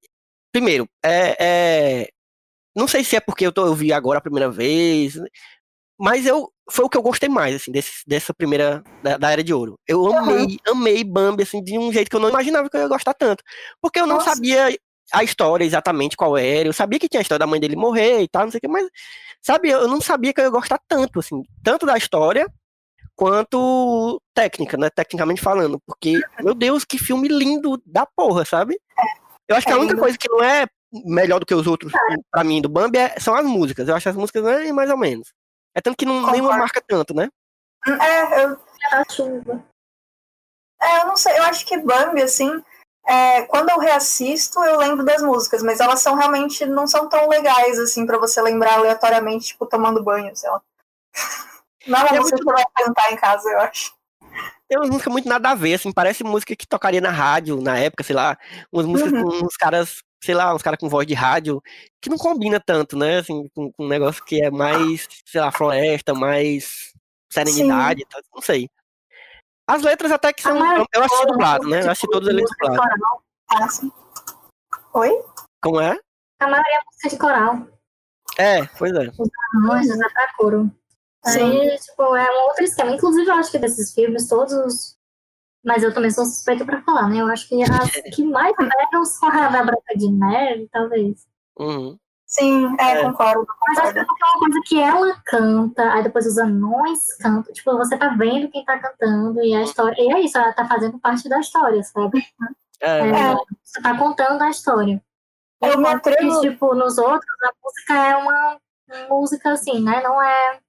Primeiro, é, é- Não sei se é porque eu, tô, eu vi agora a primeira vez. Mas eu. Foi o que eu gostei mais, assim, desse, dessa primeira. Da, da Era de Ouro. Eu amei, amei Bambi, assim, de um jeito que eu não imaginava que eu ia gostar tanto. Porque eu não
Nossa.
sabia a história exatamente qual era. Eu sabia que tinha a história da mãe dele morrer e tal, não sei o que, mas, sabe, eu não sabia que eu ia gostar tanto, assim, tanto da história quanto técnica, né? Tecnicamente falando. Porque, meu Deus, que filme lindo da porra, sabe? Eu acho que a
É
única coisa que não é melhor do que os outros, pra mim, do Bambi, é- são as músicas. Eu acho as músicas né, mais ou menos. É tanto que não, nenhuma marca tanto, né?
É, eu,
A chuva.
é, eu não sei, eu acho que Bambi, assim, é, quando eu reassisto, eu lembro das músicas, mas elas são realmente, não são tão legais, assim, pra você lembrar aleatoriamente, tipo, tomando banho, sei lá. Não é uma
É
música
muito
que você vai cantar em casa, eu acho.
Tem umas músicas muito nada a ver, assim, parece música que tocaria na rádio, na época, sei lá, umas músicas
Uhum.
com uns caras, sei lá, uns caras com voz de rádio, que não combina tanto, né, assim, com, com um negócio que é mais, sei lá, floresta, mais serenidade, tá, não sei. As letras até que são,
A maioria
eu assisti dublado, né, eu
tipo,
assisti todos eles dublados.
Ah. Oi?
Como é?
A maioria é música de coral.
É, pois é.
Anjos, é pra coro.
Sim.
Aí, tipo, é um outro esquema. Inclusive, eu acho que desses filmes, todos. Mas eu também sou suspeita pra falar, né? Eu acho que as que mais pegam são a da Branca de Neve, talvez.
Uhum.
Sim, é,
É.
concordo.
Mas acho que é é uma coisa que ela canta, aí depois os anões cantam. Tipo, você tá vendo quem tá cantando e a história. E é isso, ela tá fazendo parte da história, sabe?
É,
É, Você tá contando a história.
Eu me
Enquanto que,
atrevo-
tipo, nos outros, a música é uma música assim, né? Não é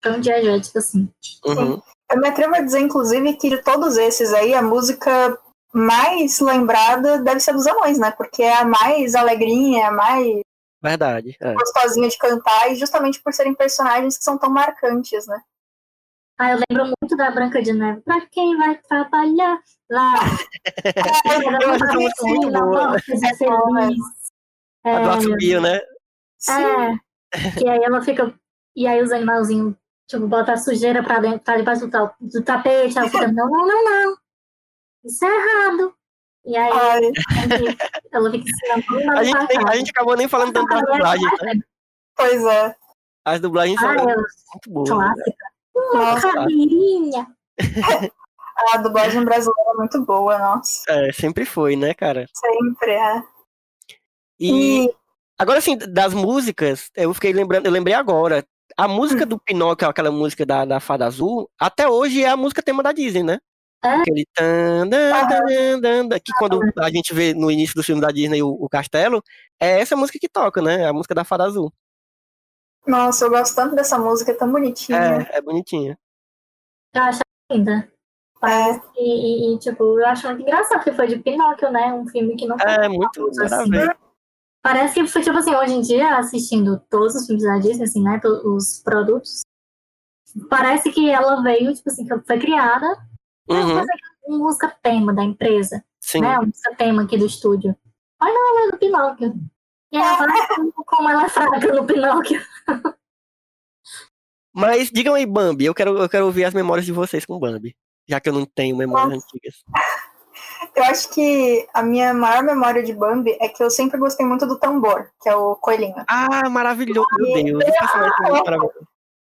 tão diegética assim.
uhum.
Eu me atrevo a dizer, inclusive, que de todos esses aí, a música mais lembrada deve ser dos anões, né? Porque é a mais alegrinha, a mais
Verdade, é.
gostosinha de cantar, e justamente por serem personagens que são tão marcantes, né?
Ah, eu lembro muito da Branca de Neve. Pra quem vai trabalhar lá?
Eu acho essa música muito boa.
Feliz.
A do
É,
assobio, né?
É, que aí ela fica. E aí os animalzinhos, tipo, botam a sujeira pra dentro, pra debaixo do, do tapete. Ela fica, não, não, não, não. Isso é errado. E aí
Ai,
ela fica ensinando
A gente, nem- a gente acabou nem falando tanto das dublagens, né?
pois é.
As dublagens são
Ah,
muito boas. né?
clássica.
Nossa,
Cadeirinha.
a dublagem brasileira é muito boa, nossa.
É, sempre foi, né, cara?
Sempre, é.
E
E
agora, assim, das músicas, eu fiquei lembrando, eu lembrei agora. A música do Pinóquio, aquela música da, da Fada Azul, até hoje é a música tema da Disney, né?
É?
Aquele tan, dan, dan, dan, dan, que quando a gente vê no início do filme da Disney o, o castelo, é essa música que toca, né? A música da Fada Azul.
Nossa, eu gosto tanto dessa música, é tão bonitinha.
É, é bonitinha.
Eu acho linda.
É,
E, e- e, tipo, eu acho muito engraçado que foi de Pinóquio, né? Um filme que não
É, muito
Assim.
nada a ver.
Parece que foi, tipo assim, hoje em dia, assistindo todos os filmes da Disney, assim, né? Os produtos. Parece que ela veio, tipo assim, que foi criada.
Uhum,
fazer uma música tema da empresa,
sim.
né? Uma música tema aqui do estúdio. Olha ela é do Pinóquio. E ela vai como- como ela é fraca no Pinóquio.
Mas digam aí, Bambi, eu quero, eu quero ouvir as memórias de vocês com Bambi. Já que eu não tenho memórias
Nossa.
antigas.
Eu acho que a minha maior memória de Bambi é que eu sempre gostei muito do tambor, que é o coelhinho.
Ah, maravilhoso, meu Deus.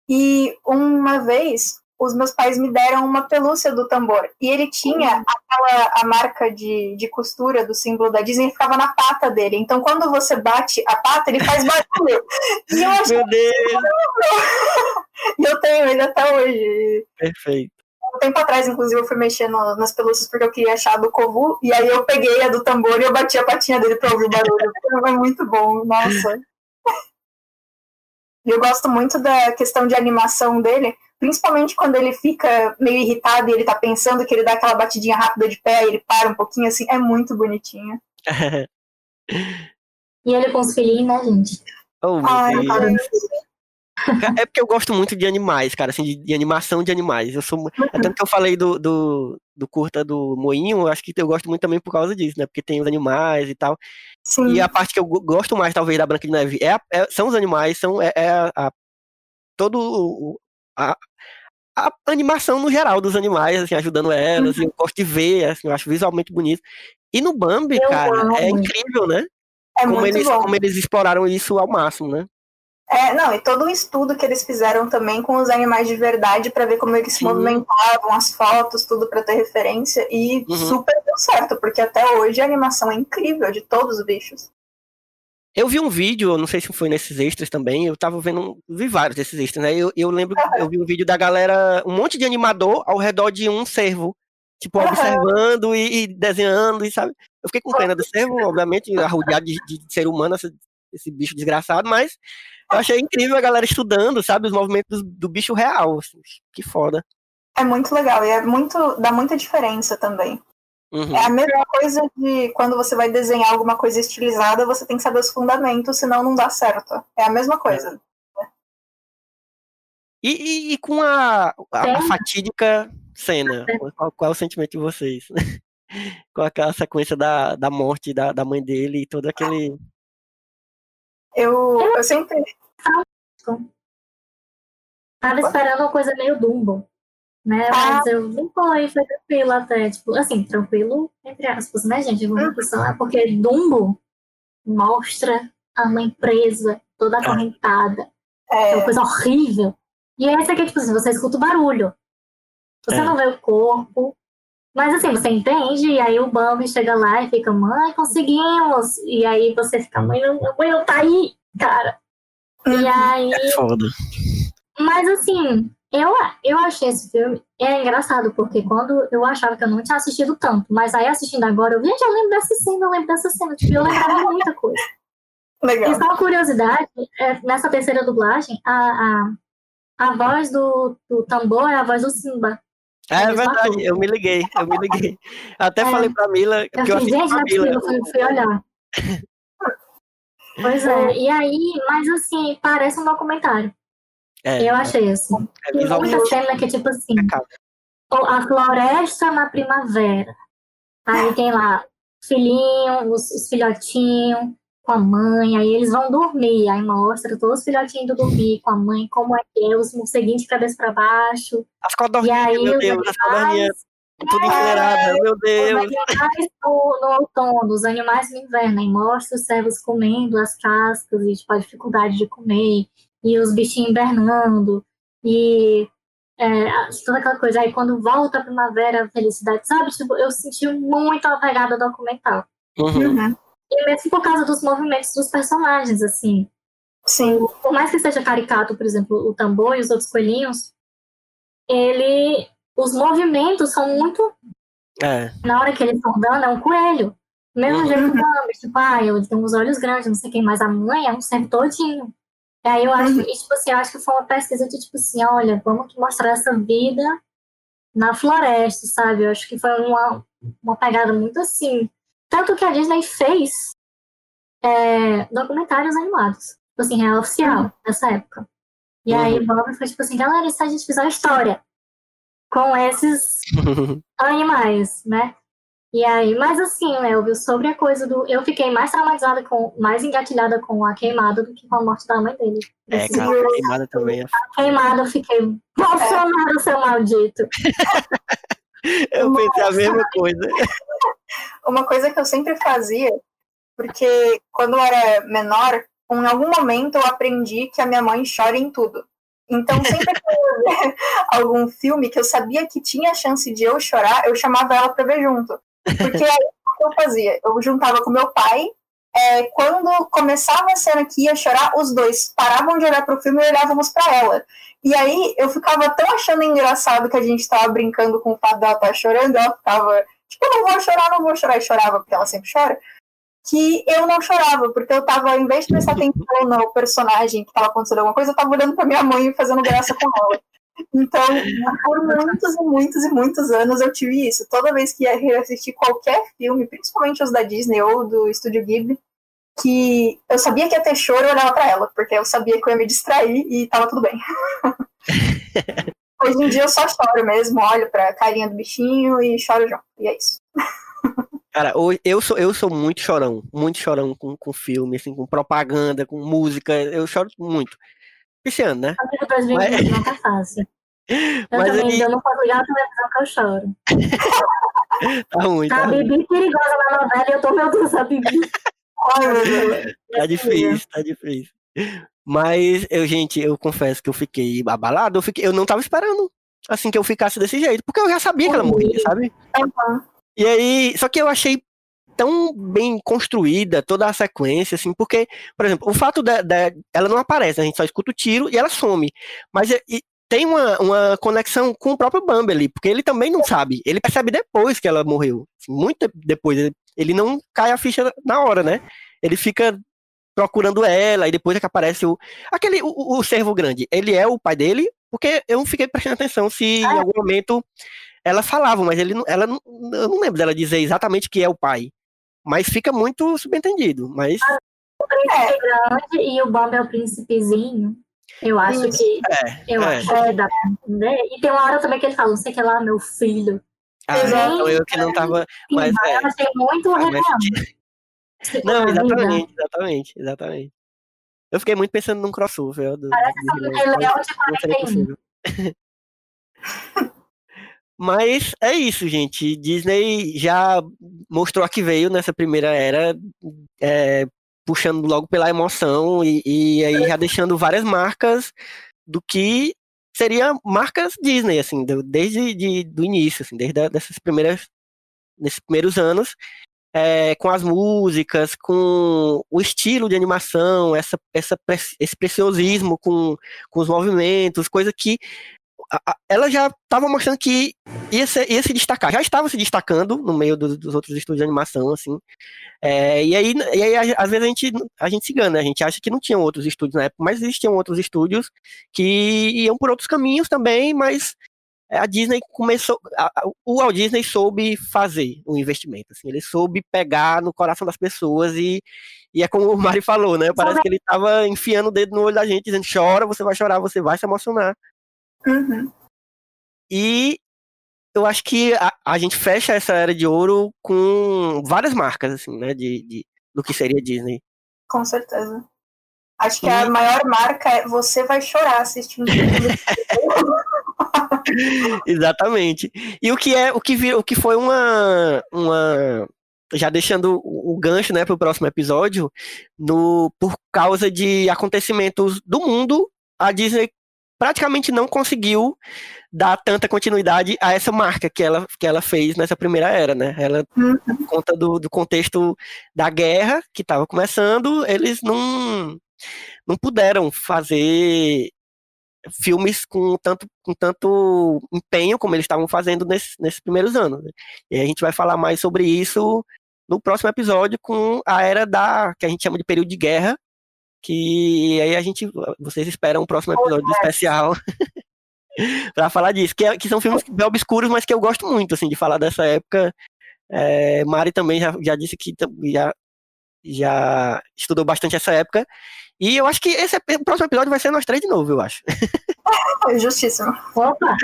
E uma vez, os meus pais me deram uma pelúcia do tambor. E ele tinha aquela a marca de, de costura do símbolo da Disney, ficava na pata dele. Então, quando você bate a pata, ele faz barulho. e eu acho
Meu Deus,
E eu tenho ele até hoje.
perfeito.
Um tempo atrás, inclusive, eu fui mexendo nas pelúcias porque eu queria achar a do Kovu. E aí eu peguei a do tambor e eu bati a patinha dele pra ouvir o barulho. Foi muito bom, nossa. E eu gosto muito da questão de animação dele, principalmente quando ele fica meio irritado e ele tá pensando que ele dá aquela batidinha rápida de pé e ele para um pouquinho assim. É muito bonitinho.
E ele com os filhinhos, né, gente?
oh, meu
Ai,
Deus. É porque eu gosto muito de animais, cara, assim, de, de animação de animais. Eu sou, é tanto que eu falei do, do, do curta do Moinho, eu acho que eu gosto muito também por causa disso, né? Porque tem os animais e tal.
Sim.
E a parte que eu go- gosto mais, talvez, da Branca de Neve é, é- são os animais, são é, é a, a- todo o- a, a animação no geral dos animais, assim, ajudando elas. e eu gosto de ver, assim, eu acho visualmente bonito. E no Bambi,
Eu
cara,
amo.
é incrível, né?
É
Como
muito
eles,
bom.
como eles exploraram isso ao máximo, né?
É, não, e todo o estudo que eles fizeram também com os animais de verdade para ver como eles se
Sim.
movimentavam, as fotos, tudo para ter referência. E
Uhum.
super deu certo, porque até hoje a animação é incrível de todos os bichos.
Eu vi um vídeo, não sei se foi nesses extras também, eu tava vendo, um- vi vários desses extras, né? Eu, eu lembro que eu vi um vídeo da galera, um monte de animador ao redor de um cervo, tipo,
Aham.
observando e, e desenhando, e sabe? Eu fiquei com pena do cervo, obviamente, arrodeado de, de ser humano, esse, esse bicho desgraçado, mas eu achei incrível a galera estudando, sabe, os movimentos do, do bicho real, assim, que foda.
É muito legal e é muito, dá muita diferença também.
Uhum.
É a mesma coisa de quando você vai desenhar alguma coisa estilizada, você tem que saber os fundamentos, senão não dá certo. É a mesma coisa.
E, e- e com a, a, a fatídica cena, qual, qual é o sentimento de vocês? com aquela sequência da, da morte da, da mãe dele e todo aquele.
Eu, eu sempre.
Tava esperando uma coisa meio Dumbo, né? Mas eu não foi, foi tranquilo até. Tipo, assim, tranquilo, entre aspas, né, gente? Vamos pensar, porque Dumbo mostra a mãe presa, toda acorrentada. É uma
É,
coisa horrível. E essa aqui, tipo assim, você escuta o barulho. Você
É.
não vê o corpo. Mas assim, você entende, e aí o Bambi chega lá e fica, mãe, conseguimos! E aí você fica, mãe, não, mãe não tá aí, cara. E aí
É foda.
mas assim, eu, eu achei esse filme. É engraçado, porque quando eu achava que eu não tinha assistido tanto, mas aí assistindo agora, eu, gente, eu lembro dessa cena, eu lembro dessa cena. Tipo, eu lembrava muita coisa.
legal.
E só uma curiosidade, é, nessa terceira dublagem, a, a, a voz do, do tambor é a voz do Simba.
É verdade, eu me liguei, eu me liguei. Até
É.
falei pra Mila,
Eu
porque eu assisti
gente, é
Mila.
eu fui, olhar. Pois é, e aí, mas assim, parece um documentário.
É,
Eu achei assim.
é
Tem muita cena que, tipo assim, a floresta na primavera. Aí tem lá filhinho, os, os filhotinhos com a mãe, aí eles vão dormir, aí mostra todos os filhotinhos indo dormir com a mãe, como é que é, os morceguinhos de cabeça para baixo.
As
E
codorninhas,
aí
meu
os
Deus, as codorninhas,
animais,
tudo enfileirada, meu
os
Deus.
animais no, no outono, os animais no inverno, aí mostra os servos comendo as cascas e tipo, a dificuldade de comer, e os bichinhos hibernando, e é, toda aquela coisa. Aí quando volta a primavera, a felicidade, sabe? Tipo, eu senti muito a pegada documental.
Uhum.
Uhum.
E mesmo por causa dos movimentos dos personagens, assim.
Sim.
Por mais que seja caricato, por exemplo, o tambor e os outros coelhinhos, ele. Os movimentos são muito
É,
na hora que eles estão andando, é um coelho. Do mesmo
Uhum.
jeito que o tipo, ah, ele tem uns olhos grandes, não sei quem, mas a mãe é um servo todinho. E aí eu acho,
Uhum.
e, tipo assim, eu acho que foi uma pesquisa de, tipo assim, olha, vamos mostrar essa vida na floresta, sabe? Eu acho que foi uma, uma pegada muito assim. Tanto que a Disney fez é, documentários animados, tipo assim, real oficial, nessa época. E aí o Bambi foi tipo assim, galera, e se a gente fizer uma história com esses animais, né? E aí, mas assim, Elvio, sobre a coisa do. Eu fiquei mais traumatizada com. mais engatilhada com a queimada do que com a morte da mãe dele.
é,
Esse-
cara, a queimada também é.
A queimada, eu fiquei. Bolsonaro, seu maldito!
Eu pensei a mesma coisa.
Uma coisa que eu sempre fazia, porque quando eu era menor, em algum momento eu aprendi que a minha mãe chora em tudo. Então, sempre que eu ia ver algum filme que eu sabia que tinha chance de eu chorar, eu chamava ela pra ver junto. Porque aí o que eu fazia? Eu juntava com meu pai, é, quando começava a cena que ia chorar, os dois paravam de olhar pro filme e olhávamos pra ela. E aí eu ficava tão achando engraçado que a gente tava brincando com o fato dela estar chorando, ela ficava, tipo, eu não vou chorar, não vou chorar, e chorava, porque ela sempre chora, que eu não chorava, porque eu tava, em vez de prestar atenção no personagem que tava acontecendo alguma coisa, eu tava olhando pra minha mãe e fazendo graça com ela. Então, por muitos e muitos e muitos anos eu tive isso. Toda vez que ia assistir qualquer filme, principalmente os da Disney ou do Estúdio Ghibli, que eu sabia que ia ter choro, eu olhava pra ela, porque eu sabia que eu ia me distrair e tava tudo bem. Hoje em dia eu só choro mesmo, olho pra carinha do bichinho e choro junto. E é isso.
Cara, eu sou, eu sou muito chorão, muito chorão com, com filme, assim, com propaganda, com música, eu choro muito. Esse ano, né?
Amigo 2020 não tá fácil. Eu
Mas
também
aí-
eu não posso ligar a televisão que eu choro.
Tá ruim,
Tá
tá
a. Bibi perigosa na novela e eu tô, meu Deus, a Bibi.
Tá difícil, tá difícil. Mas eu, gente, eu confesso que eu fiquei abalado, eu, fiquei, eu não tava esperando assim que eu ficasse desse jeito, porque eu já sabia que ela morria, sabe?
Uhum.
E aí, só que eu achei tão bem construída toda a sequência, assim, porque, por exemplo, o fato da, da ela não aparece, a gente só escuta o tiro e ela some. Mas e, tem uma, uma conexão com o próprio Bambi ali, porque ele também não sabe. Ele percebe depois que ela morreu. assim, muito depois. Ele, ele não cai a ficha na hora, né? Ele fica procurando ela, e depois é que aparece o. Aquele, o, o servo grande, ele é o pai dele, porque eu não fiquei prestando atenção se em algum momento ela falava, mas ele não, ela não, eu não lembro dela dizer exatamente que é o pai. Mas fica muito subentendido. Mas
O príncipe grande e o Bob é o príncipezinho. Eu acho
Isso.
que.
é,
Eu
é.
acho que dá pra entender. E tem uma hora também que ele fala, não sei o que lá, meu filho.
Ah, então eu que não tava.
Sim,
Mas
mas
é.
achei muito
Ah, mas-.
Tipo,
Não,
vida.
exatamente, exatamente, exatamente. Eu fiquei muito pensando num crossover. Do,
Parece
do mas
Leão de
não seria
41.
possível. Mas é isso, gente. Disney já mostrou a que veio nessa primeira era, é, puxando logo pela emoção e, e aí já deixando várias marcas do que seria marcas Disney, assim, do- desde de, do início, assim, desde a- dessas primeiras, nesses primeiros anos, é, com as músicas, com o estilo de animação, essa, essa, esse preciosismo com, com os movimentos, coisa que ela já estava mostrando que ia, ser- ia se destacar, já estava se destacando no meio dos, dos outros estúdios de animação, assim. É, e aí, e aí a- às vezes a gente, a gente se engana, né? a gente acha que não tinham outros estúdios na época, mas existiam outros estúdios que iam por outros caminhos também, mas a Disney começou, a- o Walt Disney soube fazer o investimento, assim, ele soube pegar no coração das pessoas e, e é como o Mari falou, né? Parece que ele estava enfiando o dedo no olho da gente, dizendo chora, você vai chorar, você vai se emocionar.
Uhum.
E eu acho que a, a gente fecha essa era de ouro com várias marcas, assim, né? De, de- do que seria Disney.
Com certeza. Acho que
E-
a maior marca é você vai chorar assistindo.
Exatamente. E o que é, o que vir, o que foi uma, uma já deixando o o gancho, né, para o próximo episódio, no por causa de acontecimentos do mundo, a Disney praticamente não conseguiu dar tanta continuidade a essa marca que ela, que ela fez nessa primeira era, né? Ela,
Uhum.
por conta do, do contexto da guerra que estava começando, eles não, não puderam fazer filmes com tanto, com tanto empenho como eles estavam fazendo nesse, nesses primeiros anos. né? E a gente vai falar mais sobre isso no próximo episódio com a era da que a gente chama de período de guerra, que aí a gente vocês esperam um próximo episódio especial para falar disso, que, é- que são filmes bem obscuros, mas que eu gosto muito assim de falar dessa época. É, Mari também já, já disse que já já estudou bastante essa época. E eu acho que esse o próximo episódio vai ser nós três de novo, eu acho.
Justíssimo.
Opa,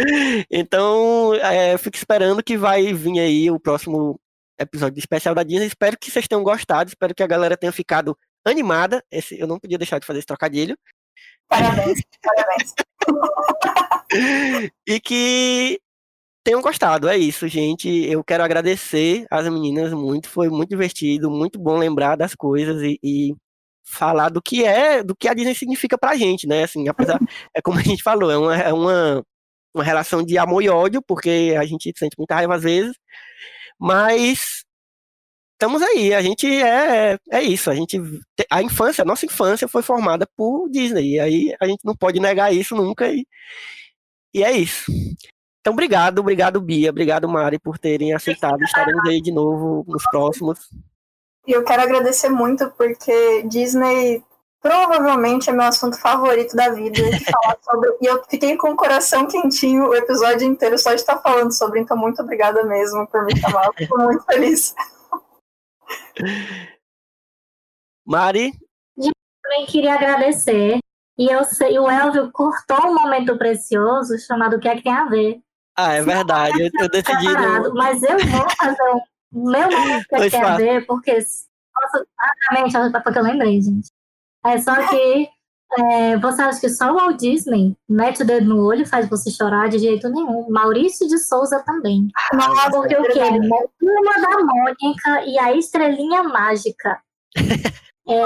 Então, é, eu fico esperando que vai vir aí o próximo episódio especial da Disney. Espero que vocês tenham gostado, espero que a galera tenha ficado animada. Esse, eu não podia deixar de fazer esse trocadilho.
Parabéns, parabéns.
E que tenham gostado. É isso, gente. Eu quero agradecer às meninas muito. Foi muito divertido, muito bom lembrar das coisas e, e falar do que é, do que a Disney significa pra gente, né? Assim, apesar, é como a gente falou, é uma, é uma, uma relação de amor e ódio, porque a gente sente muita raiva às vezes, mas estamos aí, a gente é, é isso, a gente a infância, a nossa infância foi formada por Disney, e aí a gente não pode negar isso nunca e, e é isso. Então, obrigado, obrigado, Bia, obrigado, Mari, por terem aceitado. Estaremos aí de novo nos próximos.
E eu quero agradecer muito porque Disney provavelmente é meu assunto favorito da vida sobre. E eu fiquei com o coração quentinho o episódio inteiro só de estar falando sobre. Então, muito obrigada mesmo por me chamar. Fico muito feliz.
Mari,
também queria agradecer. E eu sei, o Elvio cortou um momento precioso chamado O que é que tem a ver?
ah, é verdade, eu, eu decidi. Não...
mas eu vou fazer o meu momento que tem a ver, porque posso, exatamente, porque eu lembrei, gente. É só que é, você acha que só o Walt Disney mete o dedo no olho e faz você chorar de jeito nenhum. Maurício de Souza também.
Nossa,
Porque o quê? Turma da Mônica e a Estrelinha Mágica. É,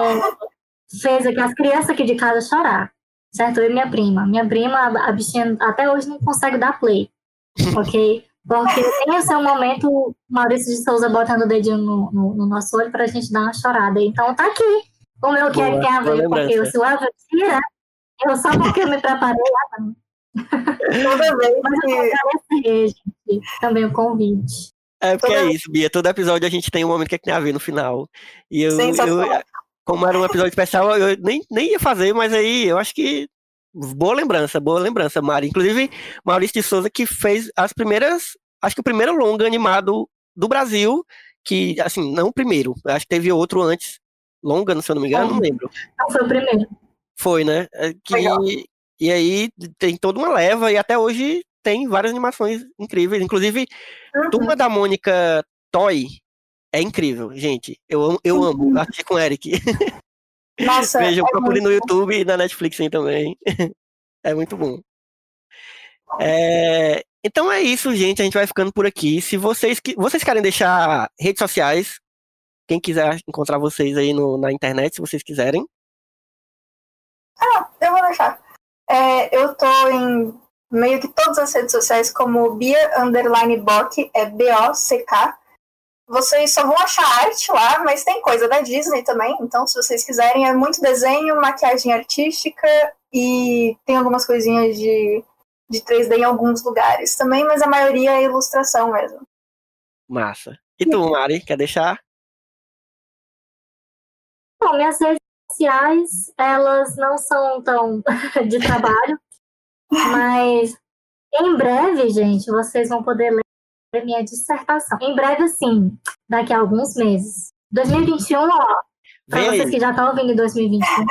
fez aqui as crianças aqui de casa chorar. Certo? Eu e minha prima. Minha prima, a bichinha até hoje não consegue dar play. Ok? Porque tem o seu momento, Maurício de Souza botando o dedinho no, no, no nosso olho pra gente dar uma chorada. Então tá aqui. O meu que é
Boa,
tem a
boa
ver, porque o Suave tira. Eu só porque eu me preparei lá também.
Toda vez
eu
que.
gente, também o convite.
É porque
Toda-
é isso, Bia. Todo episódio a gente tem um momento que, é que tem a ver no final. E eu, eu- como era um episódio especial, eu nem, nem ia fazer, mas aí eu acho que. Boa lembrança, boa lembrança, Mari. Inclusive, Maurício de Souza que fez as primeiras. Acho que o primeiro longa animado do Brasil, que, assim, não o primeiro, acho que teve outro antes, longa, se eu não me engano, não lembro.
Então foi o primeiro.
Foi, né? É Que,
Legal.
e aí tem toda uma leva, e até hoje tem várias animações incríveis. Inclusive,
Uhum.
Turma da Mônica Toy é incrível, gente. Eu amo, eu amo assistir com o Eric.
Nossa,
Vejam,
é
procure no YouTube e na Netflix também. É muito bom. É, Então é isso, gente. A gente vai ficando por aqui. Se vocês, vocês querem deixar redes sociais, quem quiser encontrar vocês aí no- na internet, se vocês quiserem.
Eu vou deixar. É, eu tô em meio que todas as redes sociais como Bia Underline Bock, é B-O-C-K. Vocês só vão achar arte lá, mas tem coisa da Disney também. Então, se vocês quiserem, é muito desenho, maquiagem artística e tem algumas coisinhas de, de 3D em alguns lugares também, mas a maioria é ilustração mesmo.
Massa. E tu, Mari, quer deixar?
Bom, minhas redes sociais, elas não são tão de trabalho, mas em breve, gente, vocês vão poder ler minha dissertação. Em breve, assim, daqui a alguns meses. 2021, ó, para
Vem
vocês
aí.
que já estão ouvindo em 2021, ó,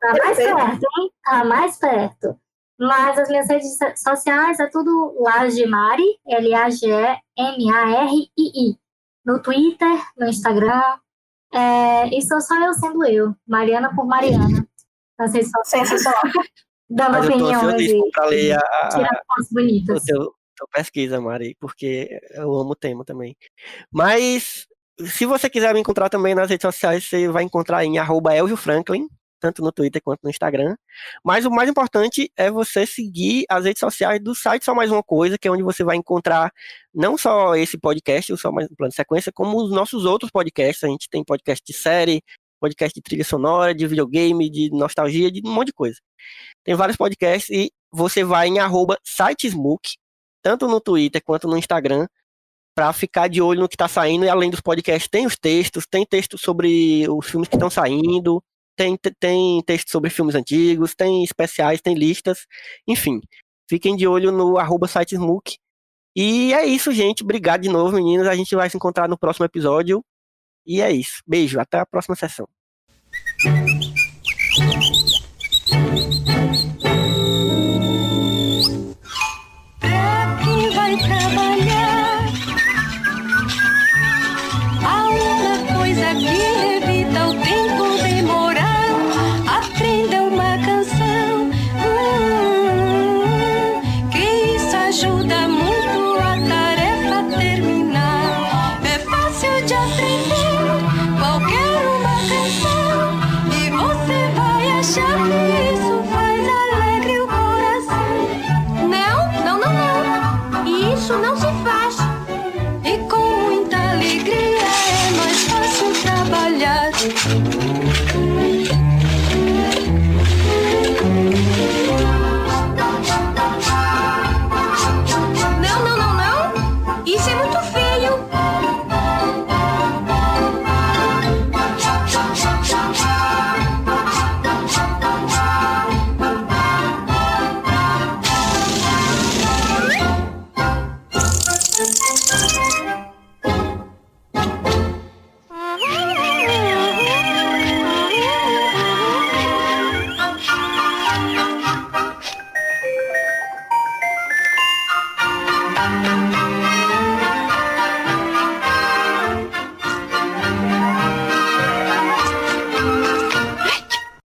tá mais perto, hein? Tá mais perto. Mas as minhas redes sociais é tudo Lagimari, L-A-G-E-M-A-R-I-I. No Twitter, no Instagram, é, e sou só eu sendo eu, Mariana por Mariana. Nas redes sociais,
Sensacional.
dando
Mas eu tô
opiniões
ansioso
e
pra ler a, a,
tirar fotos
o
bonitas.
teu, teu pesquisa, Mari, porque eu amo o tema também. Mas se você quiser me encontrar também nas redes sociais, você vai encontrar em arroba Elvio Franklin, tanto no Twitter quanto no Instagram. Mas o mais importante é você seguir as redes sociais do site Só Mais Uma Coisa, que é onde você vai encontrar não só esse podcast, o Só Mais um Plano de Sequência, como os nossos outros podcasts. A gente tem podcast de série, podcast de trilha sonora, de videogame, de nostalgia, de um monte de coisa. Tem vários podcasts e você vai em arroba sitesmook, tanto no Twitter quanto no Instagram, para ficar de olho no que está saindo. E além dos podcasts, tem os textos, tem textos sobre os filmes que estão saindo, tem, tem texto sobre filmes antigos, tem especiais, tem listas, enfim. Fiquem de olho no arroba sitesmook. E é isso, gente. Obrigado de novo, meninas. A gente vai se encontrar no próximo episódio. E é isso. Beijo, até a próxima sessão.